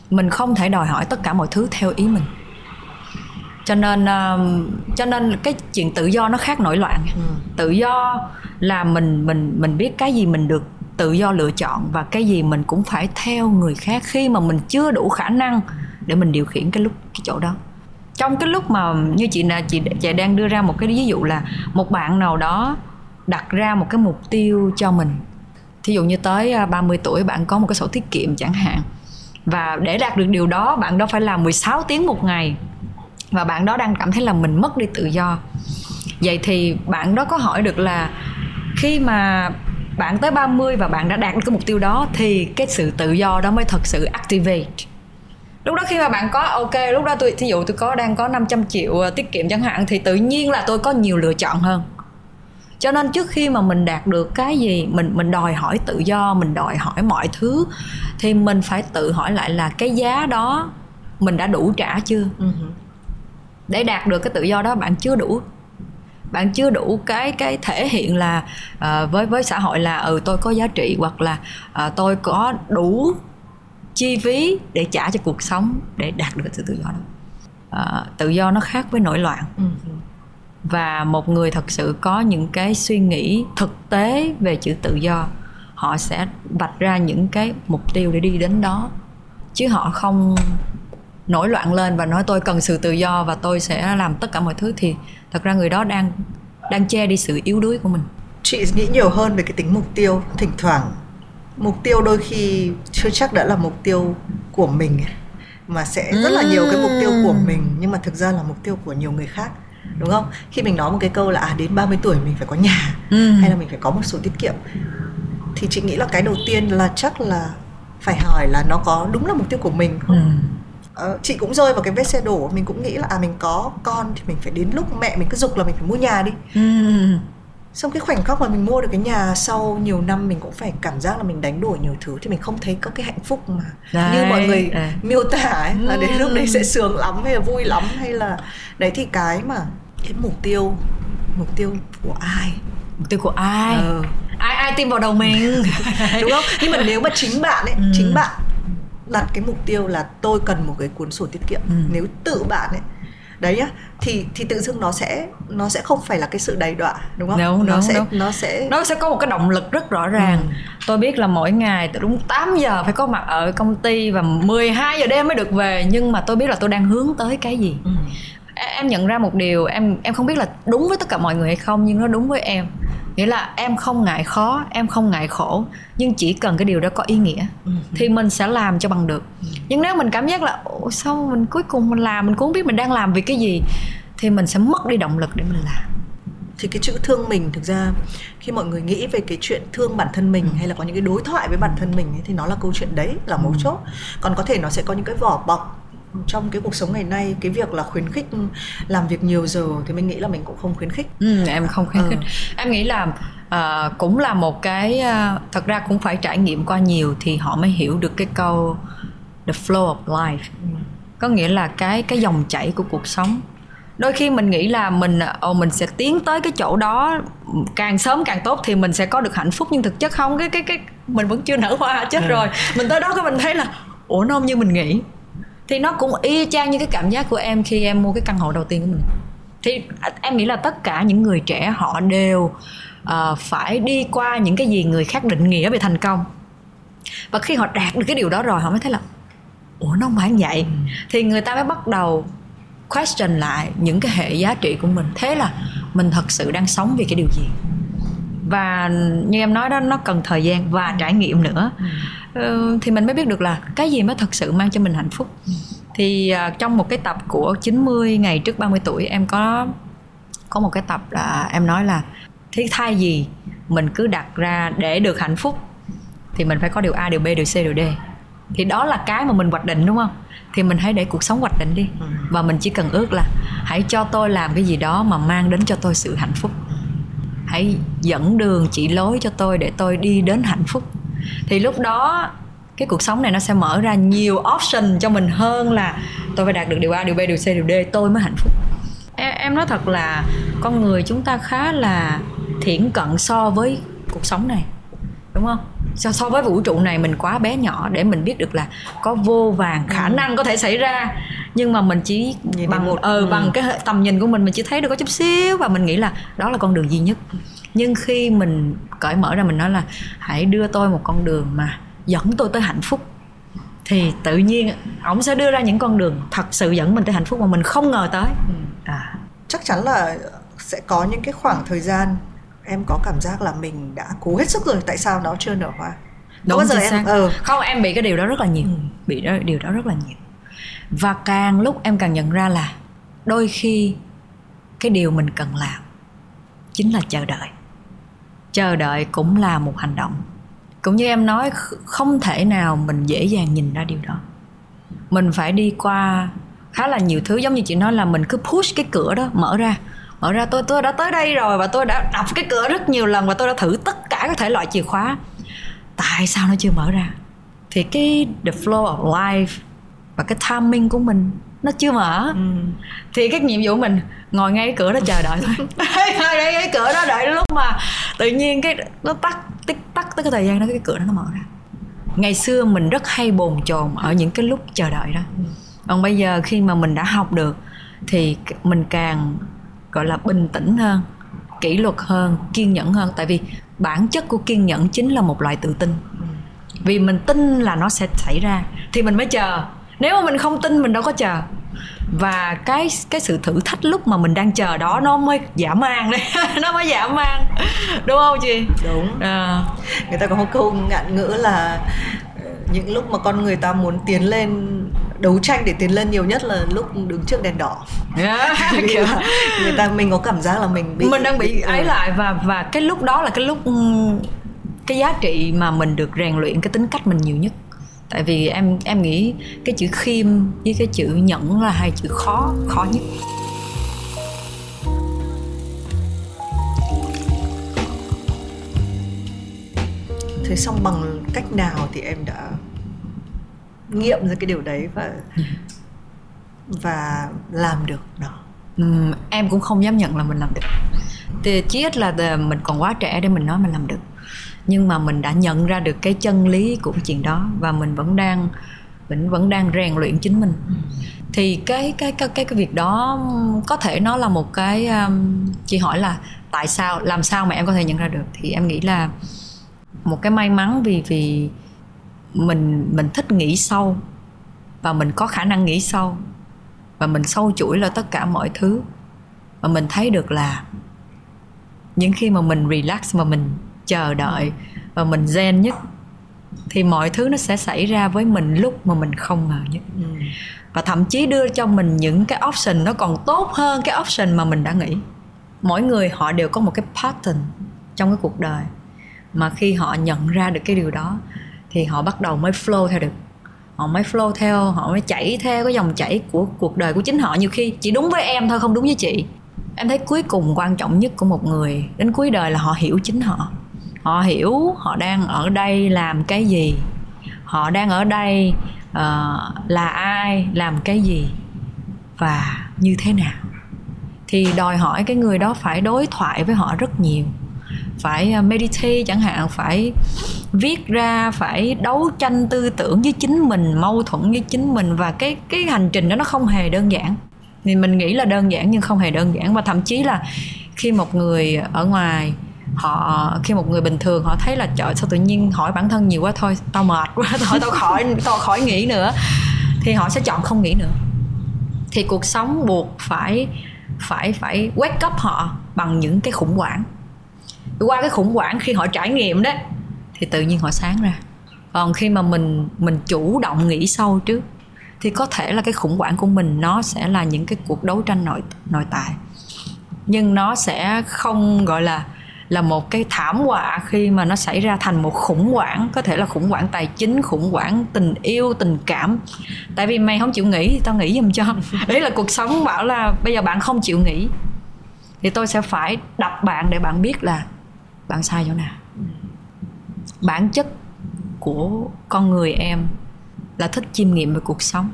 mình không thể đòi hỏi tất cả mọi thứ theo ý mình cho nên uh, cho nên cái chuyện tự do nó khác nổi loạn. Ừ. tự do là mình mình mình biết cái gì mình được tự do lựa chọn và cái gì mình cũng phải theo người khác. Khi mà mình chưa đủ khả năng để mình điều khiển cái lúc cái chỗ đó. Trong cái lúc mà như chị là chị chị đang đưa ra một cái ví dụ là một bạn nào đó đặt ra một cái mục tiêu cho mình. Thí dụ như tới 30 à, tuổi bạn có một cái sổ tiết kiệm chẳng hạn. Và để đạt được điều đó bạn đó phải làm 16 tiếng một ngày và bạn đó đang cảm thấy là mình mất đi tự do. Vậy thì bạn đó có hỏi được là khi mà bạn tới 30 và bạn đã đạt được cái mục tiêu đó thì cái sự tự do đó mới thật sự activate? Lúc đó khi mà bạn có, ok, lúc đó tôi, thí dụ tôi có, đang có 500 triệu ờ, tiết kiệm chẳng hạn thì tự nhiên là tôi có nhiều lựa chọn hơn. Cho nên trước khi mà mình đạt được cái gì, mình mình đòi hỏi tự do, mình đòi hỏi mọi thứ, thì mình phải tự hỏi lại là cái giá đó mình đã đủ trả chưa? Uh để đạt được cái tự do đó bạn chưa đủ. Bạn chưa đủ cái cái thể hiện là uh, với với xã hội là ừ tôi có giá trị hoặc là uh, tôi có đủ chi phí để trả cho cuộc sống để đạt được sự tự do đó. À, tự do nó khác với nổi loạn. Ừ. và một người thật sự có những cái suy nghĩ thực tế về chữ tự do họ sẽ vạch ra những cái mục tiêu để đi đến đó. Chứ họ không nổi loạn lên và nói tôi cần sự tự do và tôi sẽ làm tất cả mọi thứ thì thật ra người đó đang đang che đi sự yếu đuối của mình. Chị nghĩ nhiều hơn về cái tính mục tiêu thỉnh thoảng. Mục tiêu đôi khi chưa chắc đã là mục tiêu của mình mà sẽ rất là nhiều cái mục tiêu của mình nhưng mà thực ra là mục tiêu của nhiều người khác đúng không? Khi mình nói một cái câu là à đến 30 tuổi mình phải có nhà ừ. hay là mình phải có một số tiết kiệm thì chị nghĩ là cái đầu tiên là chắc là phải hỏi là nó có đúng là mục tiêu của mình không? Ừ. ờ, chị cũng rơi vào cái vết xe đổ mình cũng nghĩ là à mình có con thì mình phải đến lúc mẹ mình cứ dục là mình phải mua nhà đi. Ừ xong cái khoảnh khắc mà mình mua được cái nhà sau nhiều năm mình cũng phải cảm giác là mình đánh đổi nhiều thứ thì mình không thấy có cái hạnh phúc mà đấy, như mọi người đấy. miêu tả ấy, là đến lúc đấy sẽ sướng lắm hay là vui lắm hay là đấy thì cái mà cái mục tiêu mục tiêu của ai? Mục tiêu của ai? Ờ. ai ai tin vào đầu mình? Đúng không? Nhưng mà nếu mà chính bạn ấy ừ. chính bạn đặt cái mục tiêu là tôi cần một cái cuốn sổ tiết kiệm ừ. nếu tự bạn ấy đấy nhá thì thì tự dưng nó sẽ nó sẽ không phải là cái sự đầy đọa đúng không đúng, nó đúng, sẽ đúng. nó sẽ nó sẽ có một cái động lực rất rõ ràng ừ. tôi biết là mỗi ngày từ đúng 8 giờ phải có mặt ở công ty và 12 giờ đêm mới được về nhưng mà tôi biết là tôi đang hướng tới cái gì ừ. em nhận ra một điều em em không biết là đúng với tất cả mọi người hay không nhưng nó đúng với em nghĩa là em không ngại khó em không ngại khổ nhưng chỉ cần cái điều đó có ý nghĩa ừ. thì mình sẽ làm cho bằng được ừ. nhưng nếu mình cảm giác là Ủa, sao mình cuối cùng mình làm mình cũng không biết mình đang làm vì cái gì thì mình sẽ mất đi động lực để mình làm thì cái chữ thương mình thực ra khi mọi người nghĩ về cái chuyện thương bản thân mình ừ. hay là có những cái đối thoại với bản thân mình ấy, thì nó là câu chuyện đấy là mấu ừ. chốt còn có thể nó sẽ có những cái vỏ bọc trong cái cuộc sống ngày nay cái việc là khuyến khích làm việc nhiều giờ thì mình nghĩ là mình cũng không khuyến khích. Ừ, em không khuyến khích. Ừ. em nghĩ là uh, cũng là một cái uh, thật ra cũng phải trải nghiệm qua nhiều thì họ mới hiểu được cái câu the flow of life. Ừ. có nghĩa là cái cái dòng chảy của cuộc sống. Đôi khi mình nghĩ là mình ồ mình sẽ tiến tới cái chỗ đó càng sớm càng tốt thì mình sẽ có được hạnh phúc nhưng thực chất không. Cái cái cái mình vẫn chưa nở hoa chết ừ. rồi. Mình tới đó cái mình thấy là ủa nó không như mình nghĩ thì nó cũng y chang như cái cảm giác của em khi em mua cái căn hộ đầu tiên của mình. Thì em nghĩ là tất cả những người trẻ họ đều uh, phải đi qua những cái gì người khác định nghĩa về thành công. Và khi họ đạt được cái điều đó rồi họ mới thấy là ủa nó không phải vậy. Ừ. thì người ta mới bắt đầu question lại những cái hệ giá trị của mình. Thế là mình thật sự đang sống vì cái điều gì? Và như em nói đó nó cần thời gian và trải nghiệm nữa. Ừ. Ờ, thì mình mới biết được là cái gì mới thật sự mang cho mình hạnh phúc. Thì à, trong một cái tập của 90 ngày trước 30 tuổi em có có một cái tập là em nói là thế thay gì mình cứ đặt ra để được hạnh phúc thì mình phải có điều A, điều B, điều C, điều D. Thì đó là cái mà mình hoạch định đúng không? Thì mình hãy để cuộc sống hoạch định đi. Và mình chỉ cần ước là hãy cho tôi làm cái gì đó mà mang đến cho tôi sự hạnh phúc. Hãy dẫn đường chỉ lối cho tôi để tôi đi đến hạnh phúc thì lúc đó cái cuộc sống này nó sẽ mở ra nhiều option cho mình hơn là tôi phải đạt được điều A, điều B, điều C, điều D tôi mới hạnh phúc em, em nói thật là con người chúng ta khá là thiển cận so với cuộc sống này đúng không so, so với vũ trụ này mình quá bé nhỏ để mình biết được là có vô vàng khả ừ. năng có thể xảy ra nhưng mà mình chỉ nhìn bằng một ờ ừ. bằng cái tầm nhìn của mình mình chỉ thấy được có chút xíu và mình nghĩ là đó là con đường duy nhất nhưng khi mình cởi mở ra mình nói là hãy đưa tôi một con đường mà dẫn tôi tới hạnh phúc thì tự nhiên ổng sẽ đưa ra những con đường thật sự dẫn mình tới hạnh phúc mà mình không ngờ tới ừ. à. chắc chắn là sẽ có những cái khoảng thời gian em có cảm giác là mình đã cố hết sức rồi tại sao nó chưa nở hoa đúng bao giờ em ừ. không em bị cái điều đó rất là nhiều ừ. bị đó, điều đó rất là nhiều và càng lúc em càng nhận ra là đôi khi cái điều mình cần làm chính là chờ đợi chờ đợi cũng là một hành động. Cũng như em nói không thể nào mình dễ dàng nhìn ra điều đó. Mình phải đi qua khá là nhiều thứ, giống như chị nói là mình cứ push cái cửa đó, mở ra. Mở ra, tôi tôi đã tới đây rồi và tôi đã đập cái cửa rất nhiều lần và tôi đã thử tất cả các thể loại chìa khóa. Tại sao nó chưa mở ra? Thì cái the flow of life và cái timing của mình nó chưa mở. Ừ. thì cái nhiệm vụ mình ngồi ngay cái cửa đó chờ đợi thôi. Ngồi ngay cái cửa đó đợi lúc mà tự nhiên cái nó tắt tích tắt tới cái thời gian đó cái cửa đó nó mở ra. Ngày xưa mình rất hay bồn chồn ở những cái lúc chờ đợi đó. Ừ. còn bây giờ khi mà mình đã học được thì mình càng gọi là bình tĩnh hơn kỷ luật hơn kiên nhẫn hơn. Tại vì bản chất của kiên nhẫn chính là một loại tự tin. Vì mình tin là nó sẽ xảy ra thì mình mới chờ nếu mà mình không tin mình đâu có chờ. Và cái cái sự thử thách lúc mà mình đang chờ đó nó mới giảm mang đấy. Nó mới giảm mang. Đúng không chị? Đúng. À. người ta có một câu ngạn ngữ là ờ, những lúc mà con người ta muốn tiến lên đấu tranh để tiến lên nhiều nhất là lúc đứng trước đèn đỏ. Yeah, kiểu người ta mình có cảm giác là mình bị mình đang bị ấy ừ. lại và và cái lúc đó là cái lúc cái giá trị mà mình được rèn luyện cái tính cách mình nhiều nhất tại vì em em nghĩ cái chữ khiêm với cái chữ nhẫn là hai chữ khó khó nhất. Thế xong bằng cách nào thì em đã nghiệm ra cái điều đấy và và làm được nó? Em cũng không dám nhận là mình làm được. Thì chí ít là mình còn quá trẻ để mình nói mình làm được nhưng mà mình đã nhận ra được cái chân lý của chuyện đó và mình vẫn đang mình vẫn đang rèn luyện chính mình. Thì cái cái cái cái cái việc đó có thể nó là một cái um, chị hỏi là tại sao làm sao mà em có thể nhận ra được? Thì em nghĩ là một cái may mắn vì vì mình mình thích nghĩ sâu và mình có khả năng nghĩ sâu và mình sâu chuỗi là tất cả mọi thứ. Và mình thấy được là những khi mà mình relax mà mình chờ đợi và mình zen nhất thì mọi thứ nó sẽ xảy ra với mình lúc mà mình không ngờ nhất. Và thậm chí đưa cho mình những cái option nó còn tốt hơn cái option mà mình đã nghĩ. Mỗi người họ đều có một cái pattern trong cái cuộc đời mà khi họ nhận ra được cái điều đó thì họ bắt đầu mới flow theo được. Họ mới flow theo họ mới chảy theo cái dòng chảy của cuộc đời của chính họ. Nhiều khi chỉ đúng với em thôi không đúng với chị. Em thấy cuối cùng quan trọng nhất của một người đến cuối đời là họ hiểu chính họ họ hiểu họ đang ở đây làm cái gì. Họ đang ở đây uh, là ai làm cái gì và như thế nào. Thì đòi hỏi cái người đó phải đối thoại với họ rất nhiều. Phải ờ, meditate chẳng hạn phải viết ra phải đấu tranh tư tưởng với chính mình mâu thuẫn với chính mình và cái cái hành trình đó nó không hề đơn giản. Thì mình nghĩ là đơn giản nhưng không hề đơn giản và thậm chí là khi một người ở ngoài họ, khi một người bình thường họ thấy là, trời, sao tự nhiên hỏi bản thân nhiều quá, thôi, tao mệt quá, thôi, tao khỏi tao khỏi nghĩ nữa. Thì họ sẽ chọn không nghĩ nữa. Thì cuộc sống buộc phải phải phải wake up họ bằng những cái khủng hoảng. Qua cái khủng hoảng khi họ trải nghiệm đó, thì tự nhiên họ sáng ra. Còn khi mà mình mình chủ động nghĩ sâu trước, thì có thể là cái khủng hoảng của mình nó sẽ là những cái cuộc đấu tranh nội nội tại. Nhưng nó sẽ không, gọi là là một cái thảm họa khi mà nó xảy ra thành một khủng hoảng, có thể là khủng hoảng tài chính, khủng hoảng tình yêu, tình cảm. Tại vì mày không chịu nghĩ thì tao nghĩ giùm cho. Đấy là cuộc sống bảo là bây giờ bạn không chịu nghĩ thì tôi sẽ phải đập bạn để bạn biết là bạn sai chỗ nào. Bản chất của con người em là thích chiêm nghiệm về cuộc sống.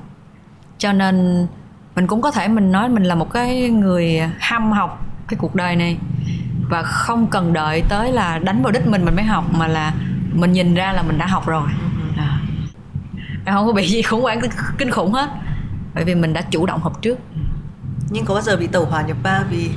Cho nên mình cũng có thể mình nói mình là một cái người ham học cái cuộc đời này và không cần đợi tới là đánh vào đích mình mình mới học mà là mình nhìn ra là mình đã học rồi. À. em không có bị gì khủng hoảng kinh khủng hết. Bởi vì mình đã chủ động học trước. Nhưng có bao giờ bị tẩu hỏa nhập ba vì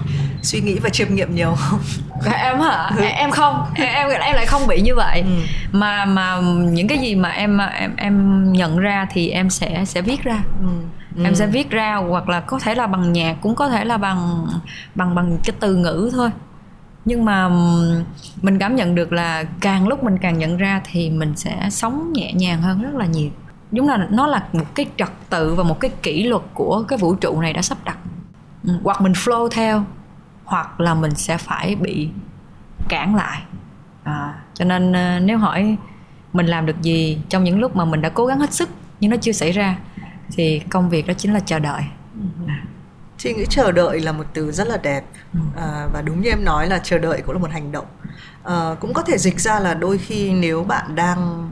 suy nghĩ và chiêm nghiệm nhiều không? Em hả? Em không. Em em lại không bị như vậy. Ừ. mà mà những cái gì mà em em em nhận ra thì em sẽ sẽ viết ra. Ừ. em sẽ viết ra hoặc là có thể là bằng nhạc cũng có thể là bằng bằng bằng cái từ ngữ thôi nhưng mà mình cảm nhận được là càng lúc mình càng nhận ra thì mình sẽ sống nhẹ nhàng hơn rất là nhiều. Đúng là nó là một cái trật tự và một cái kỷ luật của cái vũ trụ này đã sắp đặt. Hoặc mình flow theo hoặc là mình sẽ phải bị cản lại. À, cho nên ờ, nếu hỏi mình làm được gì trong những lúc mà mình đã cố gắng hết sức nhưng nó chưa xảy ra thì công việc đó chính là chờ đợi. Ừ. Chị nghĩ chờ đợi là một từ rất là đẹp à, và đúng như em nói là chờ đợi cũng là một hành động. À, cũng có thể dịch ra là đôi khi nếu bạn đang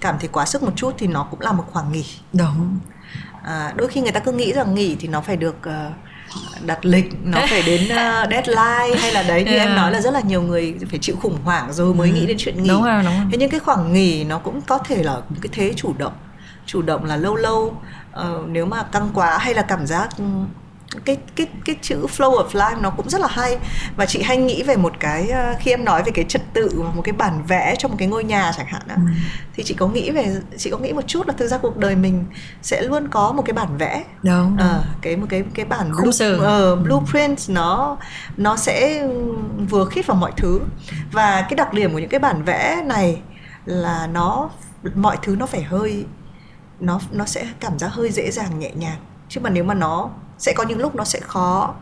cảm thấy quá sức một chút thì nó cũng là một khoảng nghỉ. đúng À, đôi khi người ta cứ nghĩ rằng nghỉ thì nó phải được ờ, đặt lịch, nó phải đến ờ, deadline hay là đấy như Yeah. em nói là rất là nhiều người phải chịu khủng hoảng rồi mới nghĩ đến chuyện nghỉ. đúng rồi đúng rồi Thế nhưng cái khoảng nghỉ nó cũng có thể là một cái thế chủ động chủ động là lâu lâu ờ, nếu mà căng quá hay là cảm giác ừ, cái cái cái chữ flow of life nó cũng rất là hay. Và chị hay nghĩ về một cái ờ, khi em nói về cái trật tự và một cái bản vẽ trong một cái ngôi nhà chẳng hạn á, Ừ. thì chị có nghĩ về chị có nghĩ một chút là thực ra cuộc đời mình sẽ luôn có một cái bản vẽ. Đúng Ờ, cái một cái cái bản Khung sườn. ờ, blueprint nó nó sẽ vừa khít vào mọi thứ. Và cái đặc điểm của những cái bản vẽ này là nó mọi thứ nó phải hơi nó nó sẽ cảm giác hơi dễ dàng nhẹ nhàng. Chứ mà nếu mà nó sẽ có những lúc nó sẽ khó.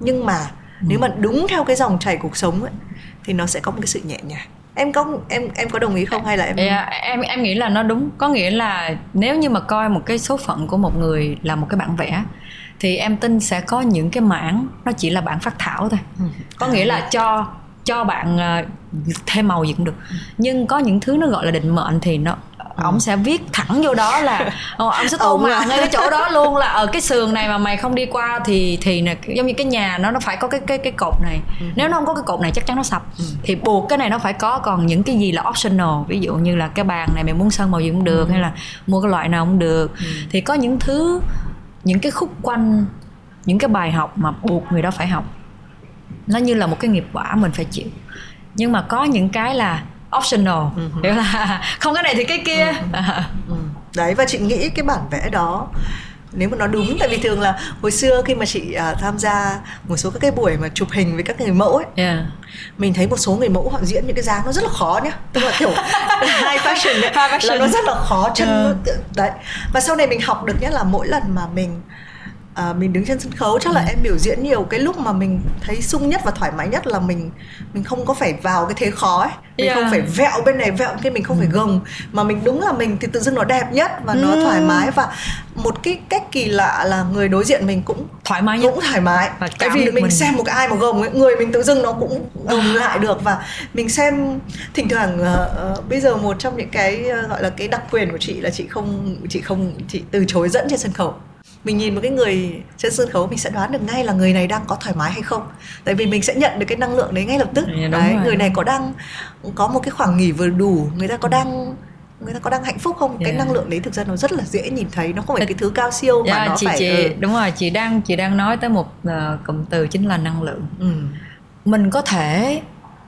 Nhưng mà nếu mà đúng theo cái dòng chảy cuộc sống ấy thì nó sẽ có một cái sự nhẹ nhàng. Em có em em có đồng ý không hay là em Yeah, em em nghĩ là nó đúng. Có nghĩa là nếu như mà coi một cái số phận của một người là một cái bản vẽ thì em tin sẽ có những cái mảng nó chỉ là bản phát thảo thôi. Ừ. có À, nghĩa là cho cho bạn uh, thêm màu gì cũng được. Nhưng có những thứ nó gọi là định mệnh thì nó ừ. ông sẽ viết thẳng vô đó là ông sẽ tô màu ngay cái chỗ đó luôn là ở cái sườn này mà mày không đi qua thì thì nè giống như cái nhà nó nó phải có cái cái cái cột này ừ. nếu nó không có cái cột này chắc chắn nó sập ừ. thì buộc cái này nó phải có còn những cái gì là optional ví dụ như là cái bàn này mày muốn sơn màu gì cũng được ừ. hay là mua cái loại nào cũng được ừ. thì có những thứ những cái khúc quanh những cái bài học mà buộc người đó phải học nó như là một cái nghiệp quả mình phải chịu nhưng mà có những cái là optional uh-huh. hiểu là không cái này thì cái kia uh-huh. uh-huh. đấy và chị nghĩ cái bản vẽ đó nếu mà nó đúng tại vì thường là hồi xưa khi mà chị uh, tham gia một số các cái buổi mà chụp hình với các người mẫu ấy yeah. mình thấy một số người mẫu họ diễn những cái dáng nó rất là khó nhá tức là kiểu high fashion ấy, high fashion. là nó rất là khó chân yeah. nó, đấy và sau này mình học được nhé là mỗi lần mà mình à, mình đứng trên sân khấu chắc là ừ. em biểu diễn nhiều cái lúc mà mình thấy sung nhất và thoải mái nhất là mình mình không có phải vào cái thế khó ấy mình yeah. không phải vẹo bên này vẹo kia mình không ừ. phải gồng mà mình đúng là mình thì tự dưng nó đẹp nhất và ừ. nó thoải mái và một cái cách kỳ lạ là người đối diện mình cũng thoải mái nhất. cũng thoải mái và tại vì mình, mình xem một cái ai mà gồng ấy, người mình tự dưng nó cũng gồng lại được và mình xem thỉnh thoảng uh, uh, bây giờ một trong những cái uh, gọi là cái đặc quyền của chị là chị không chị không chị từ chối dẫn trên sân khấu mình nhìn một cái người trên sân khấu mình sẽ đoán được ngay là người này đang có thoải mái hay không tại vì mình sẽ nhận được cái năng lượng đấy ngay lập tức dạ, đấy rồi. người này có đang có một cái khoảng nghỉ vừa đủ người ta có đang người ta có đang hạnh phúc không yeah. cái dạ. năng lượng đấy thực ra nó rất là dễ nhìn thấy nó không phải cái thứ cao siêu yeah, mà dạ, nó chị, phải chị ừ. đúng rồi chị đang chị đang nói tới một uh, cụm từ chính là năng lượng ừ. mình có thể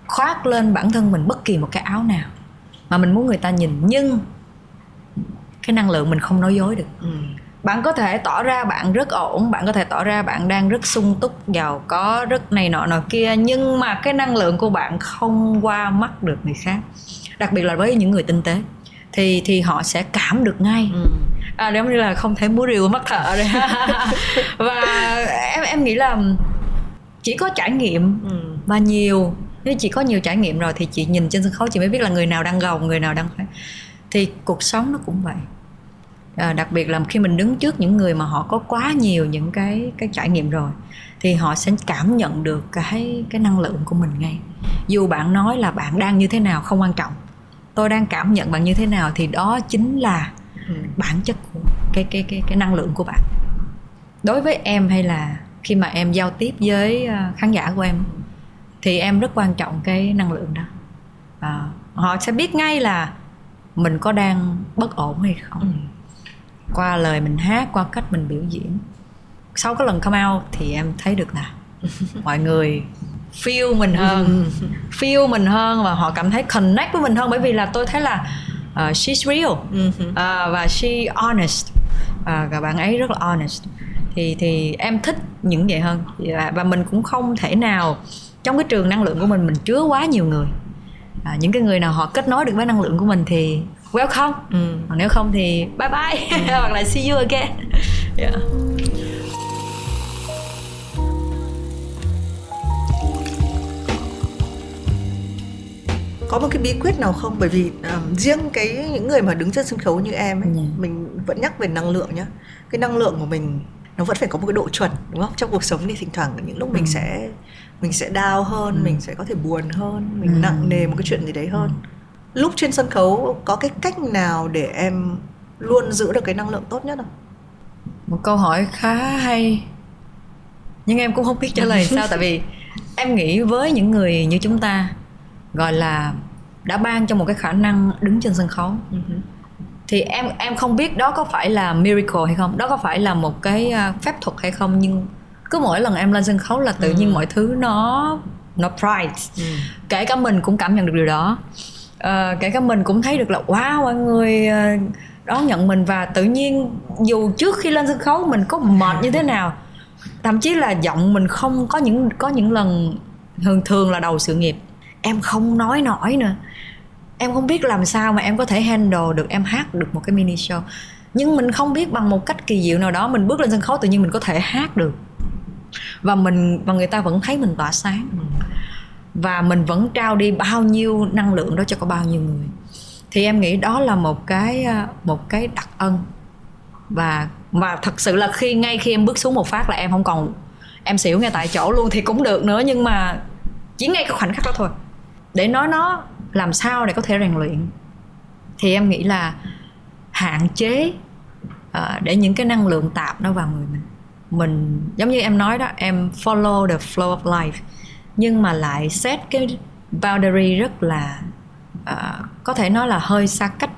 khoác lên bản thân mình bất kỳ một cái áo nào mà mình muốn người ta nhìn nhưng cái năng lượng mình không nói dối được ừ bạn có thể tỏ ra bạn rất ổn bạn có thể tỏ ra bạn đang rất sung túc giàu có rất này nọ nọ kia nhưng mà cái năng lượng của bạn không qua mắt được người khác. Đặc biệt là với những người tinh tế thì thì họ sẽ cảm được ngay. Ừ. à, giống như là không thể múa rìu mắt thợ đây và em em nghĩ là chỉ có trải nghiệm ừ. và nhiều nếu chị có nhiều trải nghiệm rồi thì chị nhìn trên sân khấu chị mới biết là người nào đang gồng người nào đang phải thì cuộc sống nó cũng vậy à, đặc biệt là khi mình đứng trước những người mà họ có quá nhiều những cái cái trải nghiệm rồi thì họ sẽ cảm nhận được cái cái năng lượng của mình ngay. Dù bạn nói là bạn đang như thế nào không quan trọng tôi đang cảm nhận bạn như thế nào thì đó chính là ừ. bản chất của cái cái cái cái năng lượng của bạn. Đối với em hay là khi mà em giao tiếp với à, khán giả của em thì em rất quan trọng cái năng lượng đó. À, họ sẽ biết ngay là mình có đang bất ổn hay không. Ừ qua lời mình hát qua cách mình biểu diễn. Sau cái lần come out thì em thấy được là mọi người feel mình hơn. Feel mình hơn và họ cảm thấy connect với mình hơn. Bởi vì là tôi thấy là uh, she's real. Uh, và she honest. Uh, và bạn ấy rất là honest. Thì thì em thích những vậy hơn. Và mình cũng không thể nào trong cái trường năng lượng của mình mình chứa quá nhiều người. À, những cái người nào họ kết nối được với năng lượng của mình thì welcome ừ. còn nếu không thì bye bye ừ. hoặc là see you again yeah. có một cái bí quyết nào không bởi vì um, riêng cái những người mà đứng trên sân khấu như em ấy, yeah. Dạ. mình vẫn nhắc về năng lượng nhá cái năng lượng của mình nó vẫn phải có một cái độ chuẩn đúng không trong cuộc sống thì thỉnh thoảng những lúc ừ. mình sẽ mình sẽ đau hơn ừ. mình sẽ có thể buồn hơn mình ừ. nặng nề một cái chuyện gì đấy hơn ừ lúc trên sân khấu có cái cách nào để em luôn giữ được cái năng lượng tốt nhất không? Một câu hỏi khá hay. Nhưng em cũng không biết trả lời sao tại vì em nghĩ với những người như chúng ta gọi là đã ban cho một cái khả năng đứng trên sân khấu. Thì em em không biết đó có phải là miracle hay không đó có phải là một cái à, phép thuật hay không nhưng cứ mỗi lần em lên sân khấu là tự nhiên mọi thứ nó nó bright. Ừ. kể cả mình cũng cảm nhận được điều đó uh, kể cả mình cũng thấy được là wow mọi người ờ, đón nhận mình và tự nhiên dù trước khi lên sân khấu mình có mệt như thế nào thậm chí là giọng mình không có những có những lần thường thường là đầu sự nghiệp. Em không nói nổi nữa. Em không biết làm sao mà em có thể handle được em hát được một cái mini show. Nhưng mình không biết bằng một cách kỳ diệu nào đó mình bước lên sân khấu tự nhiên mình có thể hát được. Và mình và người ta vẫn thấy mình tỏa sáng. Ừ và mình vẫn trao đi bao nhiêu năng lượng đó cho có bao nhiêu người. Thì em nghĩ đó là một cái ờ, một cái đặc ân. Và và thật sự là khi ngay khi em bước xuống một phát là em không còn em xỉu ngay tại chỗ luôn thì cũng được nữa nhưng mà chỉ ngay cái khoảnh khắc đó thôi. Để nói nó làm sao để có thể rèn luyện thì em nghĩ là hạn chế uh, để những cái năng lượng tạp nó vào người mình. Mình giống như em nói đó em follow the flow of life nhưng mà lại set cái boundary rất là uh, có thể nói là hơi xa cách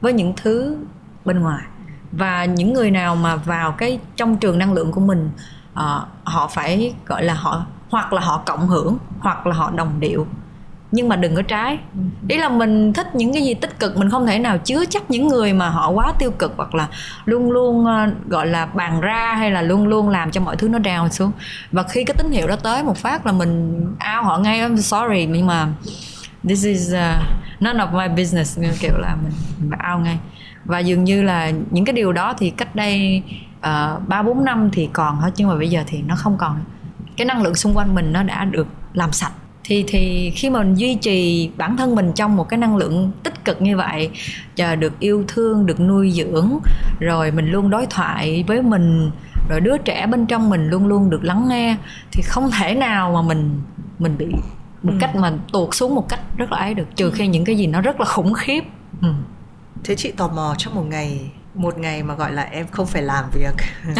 với những thứ bên ngoài. Và những người nào mà vào cái trong trường năng lượng của mình uh, họ phải gọi là họ hoặc là họ cộng hưởng hoặc là họ đồng điệu nhưng mà đừng có trái. Ý là mình thích những cái gì tích cực mình không thể nào chứa chấp những người mà họ quá tiêu cực hoặc là luôn luôn ờ, gọi là bàn ra hay là luôn luôn làm cho mọi thứ nó down xuống. Và khi cái tín hiệu đó tới một phát là mình ao họ ngay I'm sorry nhưng mà this is uh, none of my business. Kiểu là mình, mình ao ngay. Và dường như là những cái điều đó thì cách đây ờ, ba uh, bốn năm thì còn hết nhưng mà bây giờ thì nó không còn. Cái năng lượng xung quanh mình nó đã được làm sạch thì thì khi mà mình duy trì bản thân mình trong một cái năng lượng tích cực như vậy và được yêu thương được nuôi dưỡng rồi mình luôn đối thoại với mình rồi đứa trẻ bên trong mình luôn luôn được lắng nghe thì không thể nào mà mình mình bị một ừ. cách mà tuột xuống một cách rất là ấy được trừ khi những cái gì nó rất là khủng khiếp ừ. thế chị tò mò trong một ngày một ngày mà gọi là em không phải làm việc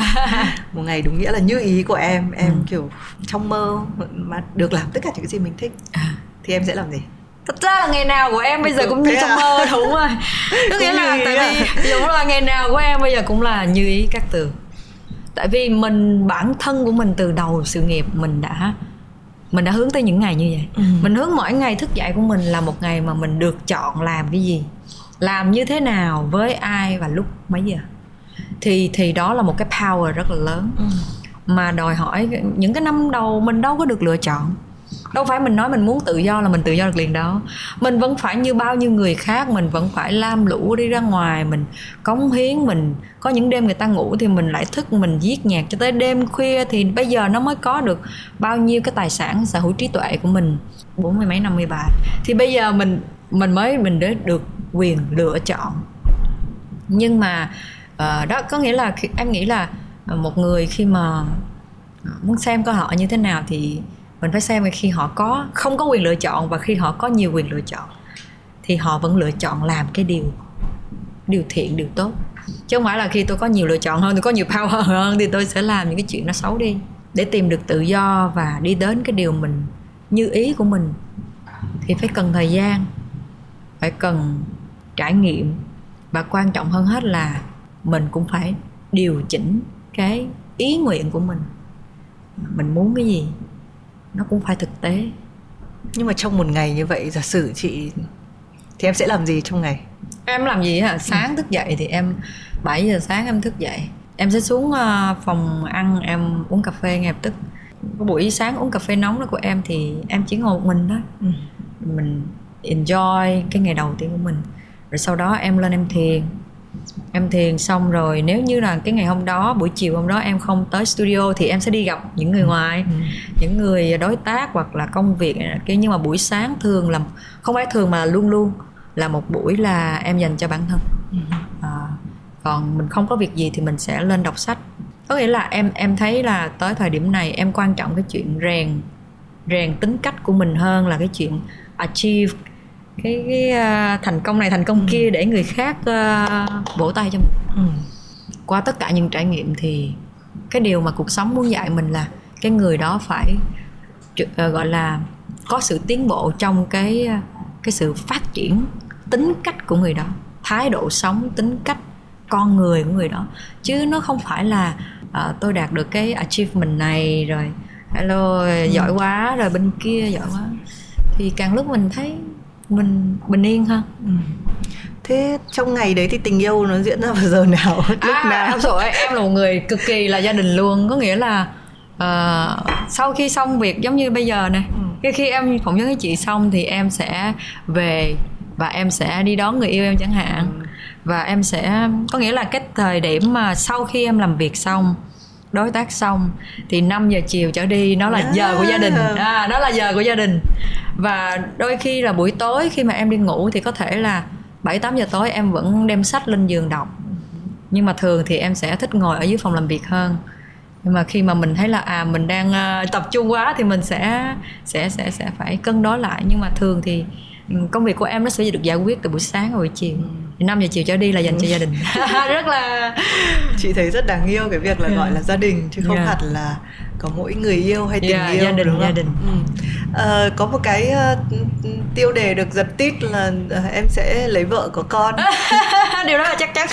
một ngày đúng nghĩa là như ý của em em ừ. kiểu trong mơ mà được làm tất cả những cái gì mình thích à. thì em sẽ làm gì thật ra là ngày nào của em bây giờ cũng như trong à? mơ đúng rồi tức nghĩa là tại à? vì đúng là ngày nào của em bây giờ cũng là như ý các từ tại vì mình bản thân của mình từ đầu sự nghiệp mình đã mình đã hướng tới những ngày như vậy ừ. mình hướng mỗi ngày thức dậy của mình là một ngày mà mình được chọn làm cái gì làm như thế nào với ai và lúc mấy giờ? Thì thì đó là một cái power rất là lớn. Ừ. mà đòi hỏi những cái năm đầu mình đâu có được lựa chọn đâu phải mình nói mình muốn tự do là mình tự do được liền đó mình vẫn phải như bao nhiêu người khác mình vẫn phải lam lũ đi ra ngoài mình cống hiến mình có những đêm người ta ngủ thì mình lại thức mình viết nhạc cho tới đêm khuya thì bây giờ nó mới có được bao nhiêu cái tài sản sở hữu trí tuệ của mình. Bốn mươi mấy năm mươi bài. Thì bây giờ mình mình mới mình để được quyền lựa chọn. Nhưng mà uh, đó có nghĩa là em nghĩ là ờ, một người khi mà ờ, muốn xem coi họ như thế nào thì mình phải xem khi họ có, không có quyền lựa chọn và khi họ có nhiều quyền lựa chọn, thì họ vẫn lựa chọn làm cái điều điều thiện, điều tốt. Chứ không phải là khi tôi có nhiều lựa chọn hơn, tôi có nhiều power hơn thì tôi sẽ làm những cái chuyện nó xấu đi. Để tìm được tự do và đi đến cái điều mình, như ý của mình, thì phải cần thời gian, phải cần trải nghiệm. Và quan trọng hơn hết là mình cũng phải điều chỉnh cái ý nguyện của mình. Mình muốn cái gì? Nó cũng phải thực tế. Nhưng mà trong một ngày như vậy giả sử chị thì em sẽ làm gì trong ngày? Em làm gì hả? Sáng thức dậy thì em 7 giờ sáng em thức dậy. Em sẽ xuống ờ, phòng ăn em uống cà phê ngay lập tức. Cái buổi sáng uống cà phê nóng đó của em thì em chỉ ngồi một mình đó ừ. mình enjoy cái ngày đầu tiên của mình. Rồi sau đó em lên em thiền em thiền xong rồi nếu như là cái ngày hôm đó buổi chiều hôm đó em không tới studio thì em sẽ đi gặp những người ngoài ừ. những người đối tác hoặc là công việc cái nhưng mà buổi sáng thường là không phải thường mà luôn luôn là một buổi là em dành cho bản thân ừ. à, còn mình không có việc gì thì mình sẽ lên đọc sách có nghĩa là em em thấy là tới thời điểm này em quan trọng cái chuyện rèn rèn tính cách của mình hơn là cái chuyện achieve cái cái uh, thành công này thành công ừ. kia để người khác uh, vỗ tay cho mình ừ. qua tất cả những trải nghiệm thì cái điều mà cuộc sống muốn dạy mình là cái người đó phải uh, gọi là có sự tiến bộ trong cái cái sự phát triển tính cách của người đó thái độ sống tính cách con người của người đó chứ nó không phải là uh, tôi đạt được cái achievement này rồi hello ừ. giỏi quá rồi bên kia giỏi quá thì càng lúc mình thấy mình bình yên hơn ừ. thế trong ngày đấy thì tình yêu nó diễn ra vào giờ nào lúc à, nào em rồi em là một người cực kỳ là gia đình luôn có nghĩa là uh, sau khi xong việc giống như bây giờ này ừ. khi em phỏng vấn với chị xong thì em sẽ về và em sẽ đi đón người yêu em chẳng hạn ừ. và em sẽ có nghĩa là cái thời điểm mà sau khi em làm việc xong đối tác xong thì 5 giờ chiều trở đi nó là yeah. giờ của gia đình. À, đó là giờ của gia đình. Và đôi khi là buổi tối khi mà em đi ngủ thì có thể là 7 8 giờ tối em vẫn đem sách lên giường đọc. Nhưng mà thường thì em sẽ thích ngồi ở dưới phòng làm việc hơn. Nhưng mà khi mà mình thấy là à mình đang uh, tập trung quá thì mình sẽ sẽ sẽ sẽ phải cân đối lại. Nhưng mà thường thì công việc của em nó sẽ được giải quyết từ buổi sáng và buổi chiều ừ. 5 giờ chiều trở đi là dành cho gia đình rất là chị thấy rất đáng yêu cái việc là yeah. gọi là gia đình chứ không yeah. hẳn là có mỗi người yêu hay tình yeah, yêu gia đình đúng không? gia đình ừ. à, có một cái uh, tiêu đề được giật tít là uh, em sẽ lấy vợ có con điều đó là chắc chắn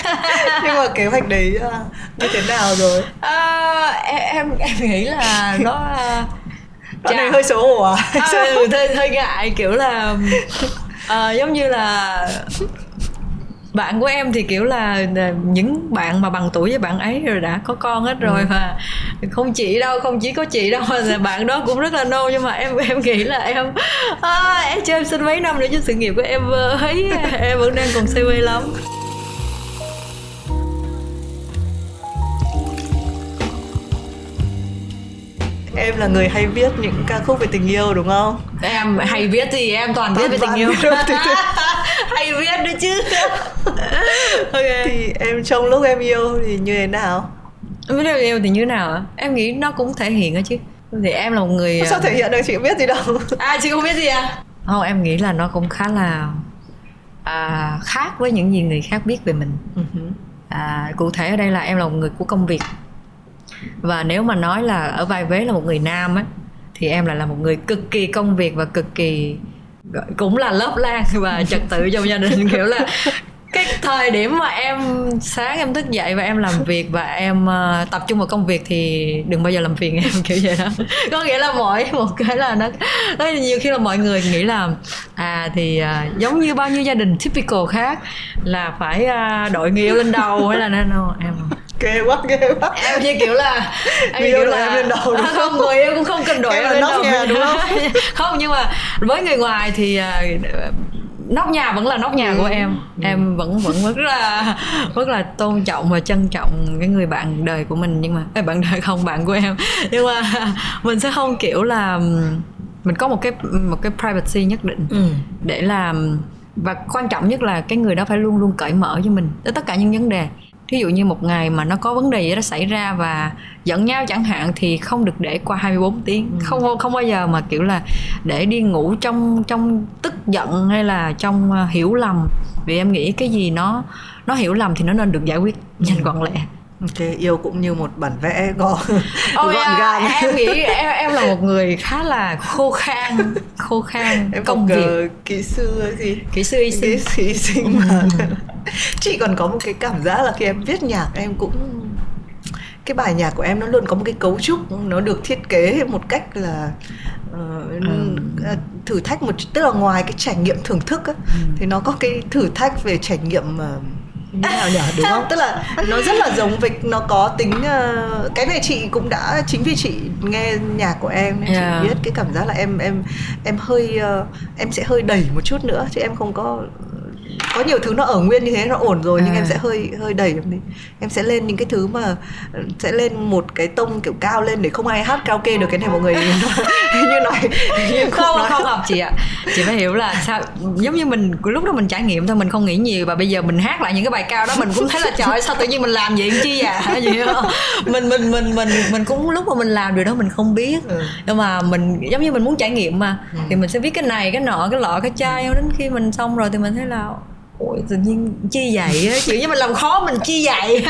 nhưng mà kế hoạch đấy uh, như thế nào rồi à, em em nghĩ là nó Đoạn này hơi xấu hổ à? à ừ, hơi, hơi ngại kiểu là à, giống như là bạn của em thì kiểu là những bạn mà bằng tuổi với bạn ấy rồi đã có con hết rồi ừ. mà không chỉ đâu không chỉ có chị đâu mà bạn đó cũng rất là nô nhưng mà em em nghĩ là em à, em cho em xin mấy năm nữa chứ sự nghiệp của em ấy em vẫn đang còn say mê lắm em là người hay viết những ca khúc về tình yêu đúng không? Em hay viết thì em toàn viết về tình yêu. hay viết nữa chứ. Okay. thì em trong lúc em yêu thì như thế nào? Lúc em yêu thì như thế nào em nghĩ nó cũng thể hiện đó chứ. Thì em là một người sao thể hiện được? Chị biết gì đâu. À chị không biết gì à? Không em nghĩ là nó cũng khá là à, khác với những gì người khác biết về mình. Uh-huh. à, cụ thể ở đây là em là một người của công việc và nếu mà nói là ở vai vế là một người nam á thì em lại là một người cực kỳ công việc và cực kỳ cũng là lớp lan và trật tự trong gia đình. Kiểu là cái thời điểm mà em sáng em thức dậy và em làm việc và em uh, tập trung vào công việc thì đừng bao giờ làm phiền em kiểu vậy đó. Có nghĩa là mỗi một cái là nó nó nhiều khi là mọi người nghĩ là à thì uh, giống như bao nhiêu gia đình typical khác là phải uh, đội người yêu lên đầu hay là nên no, em ghê quá ghê quá. Em như kiểu là em kiểu là em lên đầu đúng không, không? người em cũng không cần đội em lên đầu. nhà, đúng không? Không nhưng mà với người ngoài thì uh, nóc nhà vẫn là nóc nhà ừ. của em ừ. em. Vẫn vẫn rất là rất là tôn trọng và trân trọng cái người bạn đời của mình. Nhưng mà cái bạn đời không bạn của em. Nhưng mà mình sẽ không kiểu là mình có một cái một cái privacy nhất định ừ. để làm và quan trọng nhất là cái người đó phải luôn luôn cởi mở với mình. Tới tất cả những vấn đề ví dụ như một ngày mà nó có vấn đề gì đó xảy ra và giận nhau chẳng hạn thì không được để qua 24 tiếng ừ. không không bao giờ mà kiểu là để đi ngủ trong trong tức giận hay là trong uh, hiểu lầm vì em nghĩ cái gì nó nó hiểu lầm thì nó nên được giải quyết nhanh ừ. gọn lẹ Ok, yêu cũng như một bản vẽ gọn, oh, gọn gàng. Em nghĩ em em là một người khá là khô khan, khô khan em công việc. kỹ sư gì? Kỹ sư y sinh. Kỹ sư y sinh mà. Ừ. chị còn có một cái cảm giác là khi em viết nhạc em cũng cái bài nhạc của em nó luôn có một cái cấu trúc nó được thiết kế một cách là uh, ừ. thử thách một tức là ngoài cái trải nghiệm thưởng thức á, ừ. thì nó có cái thử thách về trải nghiệm uh, như nào nhỉ đúng không tức là nó rất là giống với nó có tính uh, cái này chị cũng đã chính vì chị nghe nhạc của em nên yeah. chị biết cái cảm giác là em em em hơi uh, em sẽ hơi đẩy một chút nữa chứ em không có có nhiều thứ nó ở nguyên như thế nó ổn rồi à. nhưng em à. sẽ hơi hơi đẩy em đi em sẽ lên những cái thứ mà sẽ lên một cái tông kiểu cao lên để không ai hát karaoke được cái này mọi người như nói như không nói. không học chị ạ chị phải hiểu là sao giống như mình lúc đó mình trải nghiệm thôi mình không nghĩ nhiều và bây giờ mình hát lại những cái bài cao đó mình cũng thấy là trời sao tự nhiên mình làm vậy chi à gì không mình mình mình mình mình cũng lúc mà mình làm điều đó mình không biết ừ. nhưng mà mình giống như mình muốn trải nghiệm mà ừ. thì mình sẽ viết cái này cái nọ cái lọ cái chai đến khi mình xong rồi thì mình thấy là ủa tự nhiên chi vậy á? Kiểu như mình làm khó mình chi vậy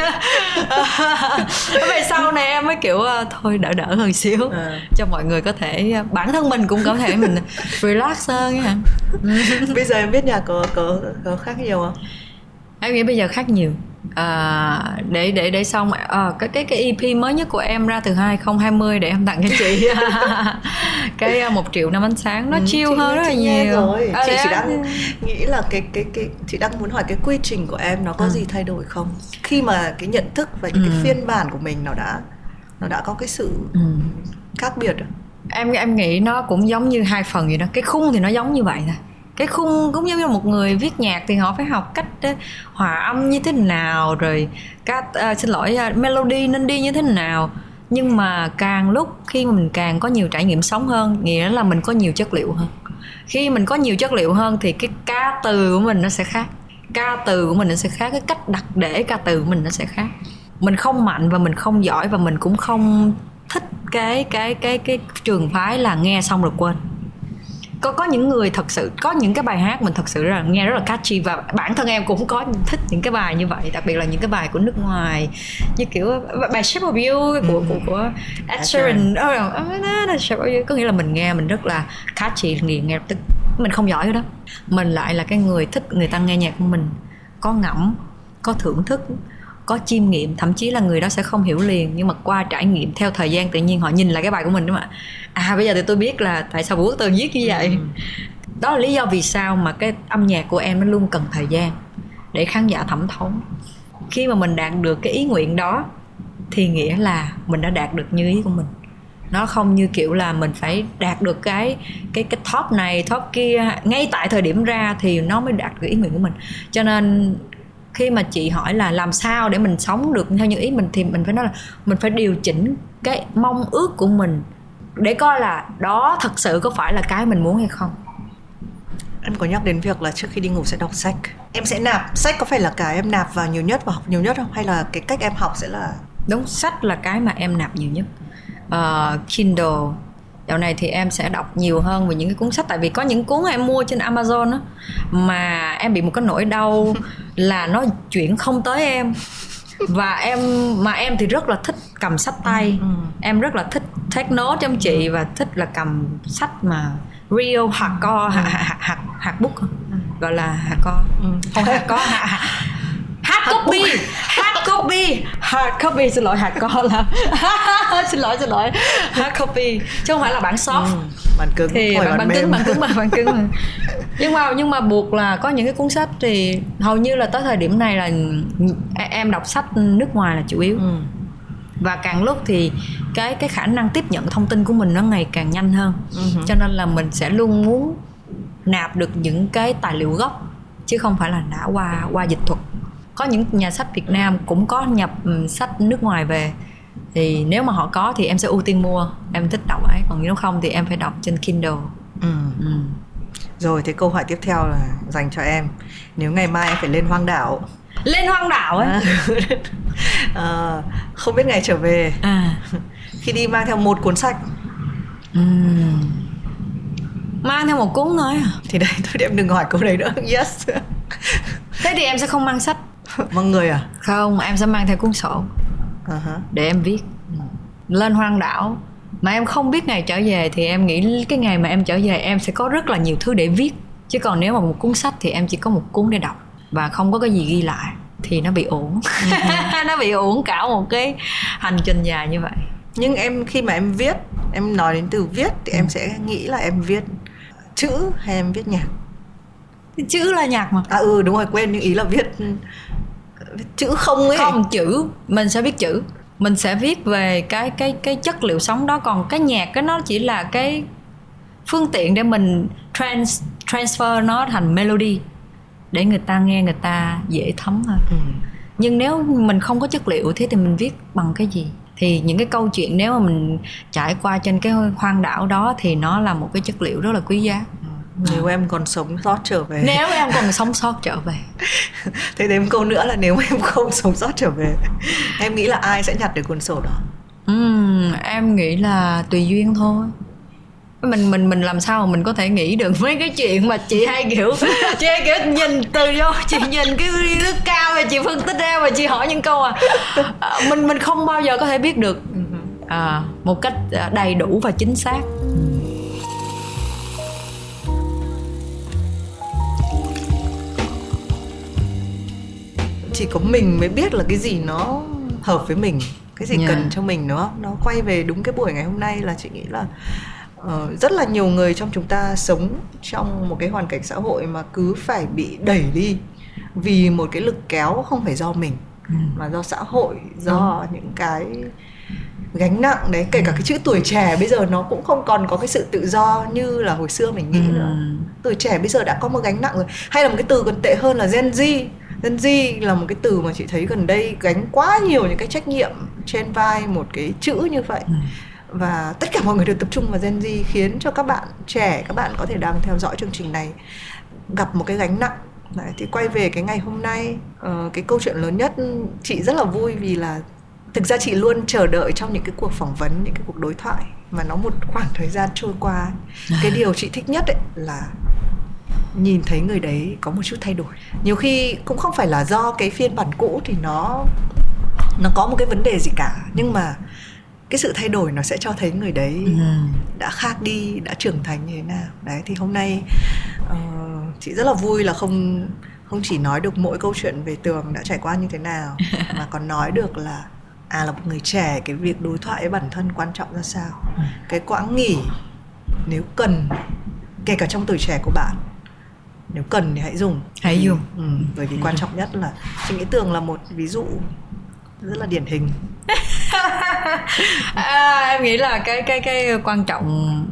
về sau này em mới kiểu ờ, thôi đỡ đỡ hơn xíu. À. cho mọi người có thể ờ, bản thân mình cũng có thể mình relax hơn nha bây giờ em biết nhà có có có khác nhiều không? Em nghĩ bây giờ khác nhiều à, để để để xong à, cái cái cái EP mới nhất của em ra từ 2020 để em tặng cho chị cái à, một triệu năm ánh sáng nó ừ, chiêu hơn rất là nhiều rồi. À, chị chỉ đang nghĩ là cái cái cái chị đang muốn hỏi cái quy trình của em nó có à. gì thay đổi không khi mà cái nhận thức và những ừ. cái phiên bản của mình nó đã nó đã có cái sự ừ. khác biệt em em nghĩ nó cũng giống như hai phần vậy đó cái khung thì nó giống như vậy thôi cái khung cũng giống như một người viết nhạc thì họ phải học cách uh, hòa âm như thế nào rồi các uh, ờ, xin lỗi uh, melody nên đi như thế nào. Nhưng mà càng lúc khi mình càng có nhiều trải nghiệm sống hơn nghĩa là mình có nhiều chất liệu hơn. Khi mình có nhiều chất liệu hơn thì cái ca từ của mình nó sẽ khác. Ca từ của mình nó sẽ khác cái cách đặt để ca từ của mình nó sẽ khác. Mình không mạnh và mình không giỏi và mình cũng không thích cái cái cái cái trường phái là nghe xong rồi quên có có những người thật sự có những cái bài hát mình thật sự là nghe rất là catchy và bản thân em cũng có thích những cái bài như vậy đặc biệt là những cái bài của nước ngoài như kiểu bài Shape of You của của của Ed Sheeran. Shape of You. Có nghĩa là mình nghe mình rất là catchy nghiền nghe tức mình không giỏi cái đó. Mình lại là cái người thích người ta nghe nhạc của mình có ngẫm có thưởng thức có chiêm nghiệm thậm chí là người đó sẽ không hiểu liền nhưng mà qua trải nghiệm theo thời gian tự nhiên họ nhìn lại cái bài của mình đúng không ạ? À bây giờ thì tôi biết là tại sao bố tôi viết như vậy. Ừ. đó là lý do vì sao mà cái âm nhạc của em nó luôn cần thời gian để khán giả thẩm thấu. Khi mà mình đạt được cái ý nguyện đó thì nghĩa là mình đã đạt được như ý của mình. Nó không như kiểu là mình phải đạt được cái cái cái top này top kia. Ngay tại thời điểm ra thì nó mới đạt được ý nguyện của mình. Cho nên khi mà chị hỏi là làm sao để mình sống được theo những ý mình thì mình phải nói là mình phải điều chỉnh cái mong ước của mình để coi là đó thật sự có phải là cái mình muốn hay không. Em có nhắc đến việc là trước khi đi ngủ sẽ đọc sách. Em sẽ nạp sách có phải là cái em nạp vào nhiều nhất và học nhiều nhất không? Hay là cái cách em học sẽ là đúng sách là cái mà em nạp nhiều nhất. Uh, Kindle dạo này thì em sẽ đọc nhiều hơn về những cái cuốn sách. Tại vì có những cuốn em mua trên Amazon á mà em bị một cái nỗi đau là nó chuyển không tới em. Và em mà em thì rất là thích cầm sách tay. Ừ, ừ. em rất là thích take note trong chị và thích là cầm sách mà real hạt co hạt hạt hạt bút gọi là hạt co. Ừ. không hạt hạt, hạt hard copy. hard copy. Hard copy. Xin lỗi hard co là xin lỗi xin lỗi. Hard copy. Chứ không phải là bản soft. Ừ, bản cứng. Thì bản, bản cứng bản cứng mà bản cứng mà. Nhưng mà nhưng mà buộc là có những cái cuốn sách thì hầu như là tới thời điểm này là em đọc sách nước ngoài là chủ yếu. Ừ. và càng lúc thì cái cái khả năng tiếp nhận thông tin của mình nó ngày càng nhanh hơn. Uh cho nên là mình sẽ luôn muốn nạp được những cái tài liệu gốc chứ không phải là đã qua qua dịch thuật có những nhà sách Việt Nam cũng có nhập sách nước ngoài về. Thì nếu mà họ có thì em sẽ ưu tiên mua. Em thích đọc ấy. Còn nếu không thì em phải đọc trên Kindle. Ừ. Ừ. rồi thế câu hỏi tiếp theo là dành cho em. Nếu ngày mai em phải lên hoang đảo lên hoang đảo ấy? À, không biết ngày trở về. À. khi đi mang theo một cuốn sách. Ừ. mang theo một cuốn thôi thì đây thôi em đừng hỏi câu đấy nữa. Yes. Thế thì em sẽ không mang sách mang người à? Không em sẽ mang theo cuốn sổ. Uh-huh. để em viết. Lên hoang đảo. Mà em không biết ngày trở về thì em nghĩ cái ngày mà em trở về em sẽ có rất là nhiều thứ để viết. Chứ còn nếu mà một cuốn sách thì em chỉ có một cuốn để đọc. Và không có cái gì ghi lại. Thì nó bị uổng. Nó bị uổng cả một cái hành trình dài như vậy. Nhưng em khi mà em viết em nói đến từ viết thì ừ. em sẽ nghĩ là em viết chữ hay em viết nhạc? Chữ là nhạc mà. À ừ đúng rồi quên nhưng ý là viết chữ không ấy. Không chữ. Mình sẽ viết chữ. Mình sẽ viết về cái cái cái chất liệu sống đó. Còn cái nhạc cái nó chỉ là cái phương tiện để mình trans transfer nó thành melody để người ta nghe người ta dễ thấm hơn. Ừ. nhưng nếu mình không có chất liệu thế thì mình viết bằng cái gì? Thì những cái câu chuyện nếu mà mình trải qua trên cái hoang đảo đó thì nó là một cái chất liệu rất là quý giá nếu em còn sống sót trở về. Nếu em còn sống sót trở về. Thế đến câu nữa là nếu em không sống sót trở về em nghĩ là ai sẽ nhặt được cuốn sổ đó? Uhm, em nghĩ là tùy duyên thôi. Mình mình mình làm sao mà mình có thể nghĩ được mấy cái chuyện mà chị hay kiểu chị hay kiểu nhìn từ vô chị nhìn cái nước cao và chị phân tích ra và chị hỏi những câu à, à mình mình không bao giờ có thể biết được. Ừ à, một cách đầy đủ và chính xác chỉ có mình mới biết là cái gì nó hợp với mình cái gì yeah. cần cho mình nữa nó quay về đúng cái buổi ngày hôm nay là chị nghĩ là uh, rất là nhiều người trong chúng ta sống trong một cái hoàn cảnh xã hội mà cứ phải bị đẩy đi vì một cái lực kéo không phải do mình ừ. mà do xã hội do ừ. những cái gánh nặng đấy kể cả cái chữ tuổi trẻ bây giờ nó cũng không còn có cái sự tự do như là hồi xưa mình nghĩ ừ. nữa tuổi trẻ bây giờ đã có một gánh nặng rồi hay là một cái từ còn tệ hơn là Gen Z Gen Z là một cái từ mà chị thấy gần đây gánh quá nhiều những cái trách nhiệm trên vai một cái chữ như vậy. Ừ. và tất cả mọi người đều tập trung vào Gen Z khiến cho các bạn trẻ các bạn có thể đang theo dõi chương trình này gặp một cái gánh nặng. Đấy, thì quay về cái ngày hôm nay uh, cái câu chuyện lớn nhất chị rất là vui vì là thực ra chị luôn chờ đợi trong những cái cuộc phỏng vấn những cái cuộc đối thoại mà nó một khoảng thời gian trôi qua. Cái điều chị thích nhất ấy là nhìn thấy người đấy có một chút thay đổi nhiều khi cũng không phải là do cái phiên bản cũ thì nó nó có một cái vấn đề gì cả nhưng mà cái sự thay đổi nó sẽ cho thấy người đấy ừ. đã khác đi đã trưởng thành như thế nào đấy thì hôm nay uh, chị rất là vui là không không chỉ nói được mỗi câu chuyện về tường đã trải qua như thế nào mà còn nói được là à là một người trẻ cái việc đối thoại với bản thân quan trọng ra sao ừ. cái quãng nghỉ nếu cần kể cả trong tuổi trẻ của bạn nếu cần thì hãy dùng. Hãy dùng. Ừ, bởi vì quan trọng nhất là chị nghĩ tường là một ví dụ rất là điển hình. À, em nghĩ là cái cái cái quan trọng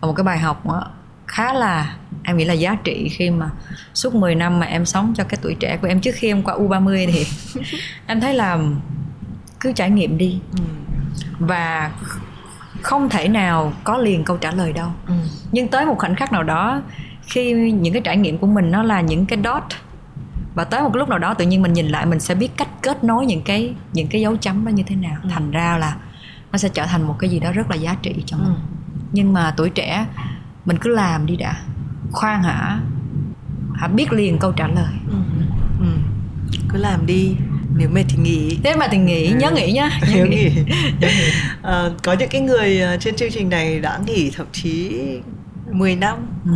một cái bài học đó, khá là em nghĩ là giá trị khi mà suốt 10 năm mà em sống cho cái tuổi trẻ của em. Trước khi em qua U30 thì em thấy là cứ trải nghiệm đi. Ừ. và không thể nào có liền câu trả lời đâu. Ừ. nhưng tới một khoảnh khắc nào đó khi những cái trải nghiệm của mình nó là những cái dot. Và tới một lúc nào đó tự nhiên mình nhìn lại mình sẽ biết cách kết nối những cái những cái dấu chấm đó như thế nào. Ừ. thành ra là nó sẽ trở thành một cái gì đó rất là giá trị cho mình. Ừ. nhưng mà tuổi trẻ mình cứ làm đi đã. Khoan hả? Hả? Biết liền câu trả lời. Ừ. Ừ. cứ làm đi. Nếu mệt thì nghỉ. Thế mà thì nghỉ nhớ nghỉ nhá nhớ, nghỉ, nghỉ. à, có những cái người ờ, trên chương trình này đã nghỉ thậm chí 10 năm. Ừ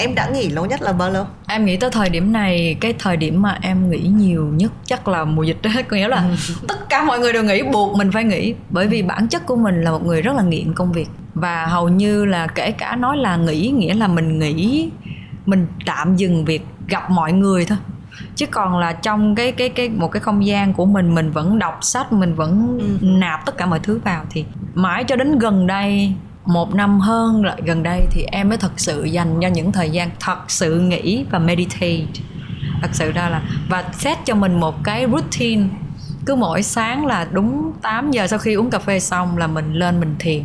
em đã nghỉ lâu nhất là bao lâu em nghĩ tới thời điểm này cái thời điểm mà em nghỉ nhiều nhất chắc là mùa dịch đó có nghĩa là ừ. tất cả mọi người đều nghĩ buộc mình phải nghỉ bởi vì bản chất của mình là một người rất là nghiện công việc và hầu như là kể cả nói là nghỉ nghĩa là mình nghỉ mình tạm dừng việc gặp mọi người thôi chứ còn là trong cái cái cái một cái không gian của mình mình vẫn đọc sách mình vẫn ừ. nạp tất cả mọi thứ vào thì mãi cho đến gần đây một năm hơn lại gần đây thì em mới thật sự dành cho những thời gian thật sự nghĩ và meditate thật sự ra là và set cho mình một cái routine cứ mỗi sáng là đúng 8 giờ sau khi uống cà phê xong là mình lên mình thiền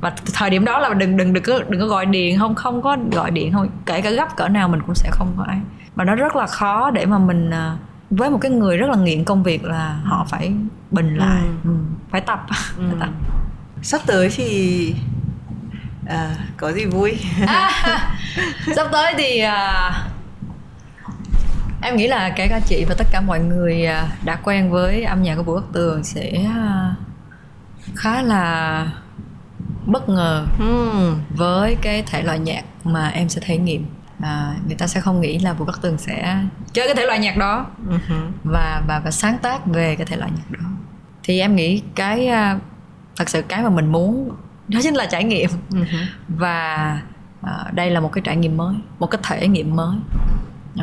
và thời điểm đó là đừng đừng đừng có đừng có gọi điện không không có gọi điện không kể cả gấp cỡ nào mình cũng sẽ không có ai mà nó rất là khó để mà mình à, với một cái người rất là nghiện công việc là họ phải bình lại ừ. Ừ. phải tập ừ. phải tập sắp tới thì à, có gì vui à, sắp tới thì à, em nghĩ là kể cả chị và tất cả mọi người à, đã quen với âm nhạc của Vũ Quốc Tường sẽ à, khá là bất ngờ hmm. với cái thể loại nhạc mà em sẽ thể nghiệm à, người ta sẽ không nghĩ là Vũ Cát Tường sẽ chơi cái thể loại nhạc đó uh-huh. và và và sáng tác về cái thể loại nhạc đó thì em nghĩ cái à, thật sự cái mà mình muốn đó chính là trải nghiệm. Uh-huh. và uh, đây là một cái trải nghiệm mới một cái thể nghiệm mới.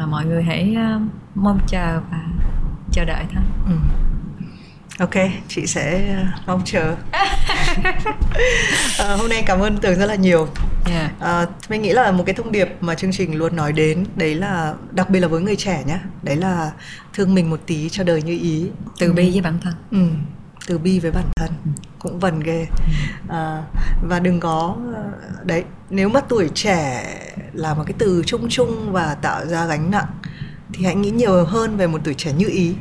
Uh, mọi người hãy uh, mong chờ và chờ đợi thôi. Uh. ok chị sẽ mong chờ. À, hôm nay cảm ơn tường rất là nhiều. Yeah. à, mình nghĩ là một cái thông điệp mà chương trình luôn nói đến đấy là đặc biệt là với người trẻ nhé đấy là thương mình một tí cho đời như ý. Từ bi với bản thân. Ừ từ bi với bản thân cũng vần ghê. À, và đừng có đấy nếu mà tuổi trẻ là một cái từ chung chung và tạo ra gánh nặng thì hãy nghĩ nhiều hơn về một tuổi trẻ như ý.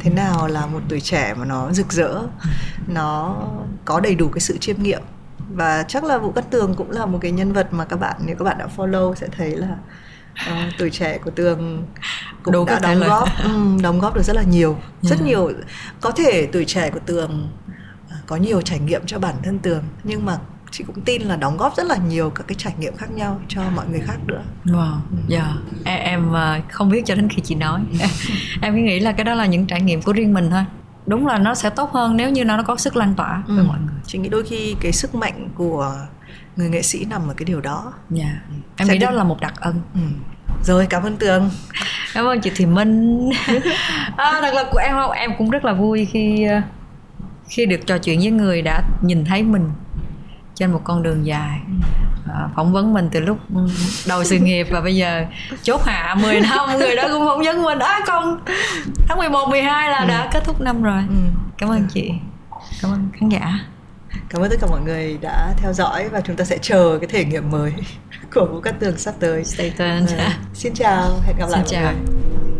Thế nào là một tuổi trẻ mà nó rực rỡ nó có đầy đủ cái sự chiêm nghiệm. Và chắc là vũ cát tường cũng là một cái nhân vật mà các bạn nếu các bạn đã follow sẽ thấy là uh, tuổi trẻ của tường cũng Đủ đã đóng góp um, đóng góp được rất là nhiều rất yeah. nhiều có thể tuổi trẻ của tường uh, có nhiều trải nghiệm cho bản thân tường nhưng mà chị cũng tin là đóng góp rất là nhiều các cái trải nghiệm khác nhau cho mọi người khác nữa. Wow, dạ. Yeah. Em, em ờ, không biết cho đến khi chị nói. em nghĩ là cái đó là những trải nghiệm của riêng mình thôi. Đúng là nó sẽ tốt hơn nếu như nó có sức lan tỏa ừ. với mọi người. Chị nghĩ đôi khi cái sức mạnh của người nghệ sĩ nằm ở cái điều đó. Dạ. Yeah. Em nghĩ đó là một đặc ân. Ừ rồi cảm ơn tường cảm ơn chị thùy minh à, thật là của em không em cũng rất là vui khi khi được trò chuyện với người đã nhìn thấy mình trên một con đường dài à, phỏng vấn mình từ lúc đầu sự nghiệp và bây giờ chốt hạ 10 năm người đó cũng phỏng vấn mình á con tháng 11, 12 là ừ. đã kết thúc năm rồi ừ. cảm ơn chị cảm ơn khán giả cảm ơn tất cả mọi người đã theo dõi và chúng ta sẽ chờ cái thể nghiệm mới của Vũ Cát Tường sắp tới Stay tuned. Ờ, xin chào hẹn gặp Xin lại chào. mọi người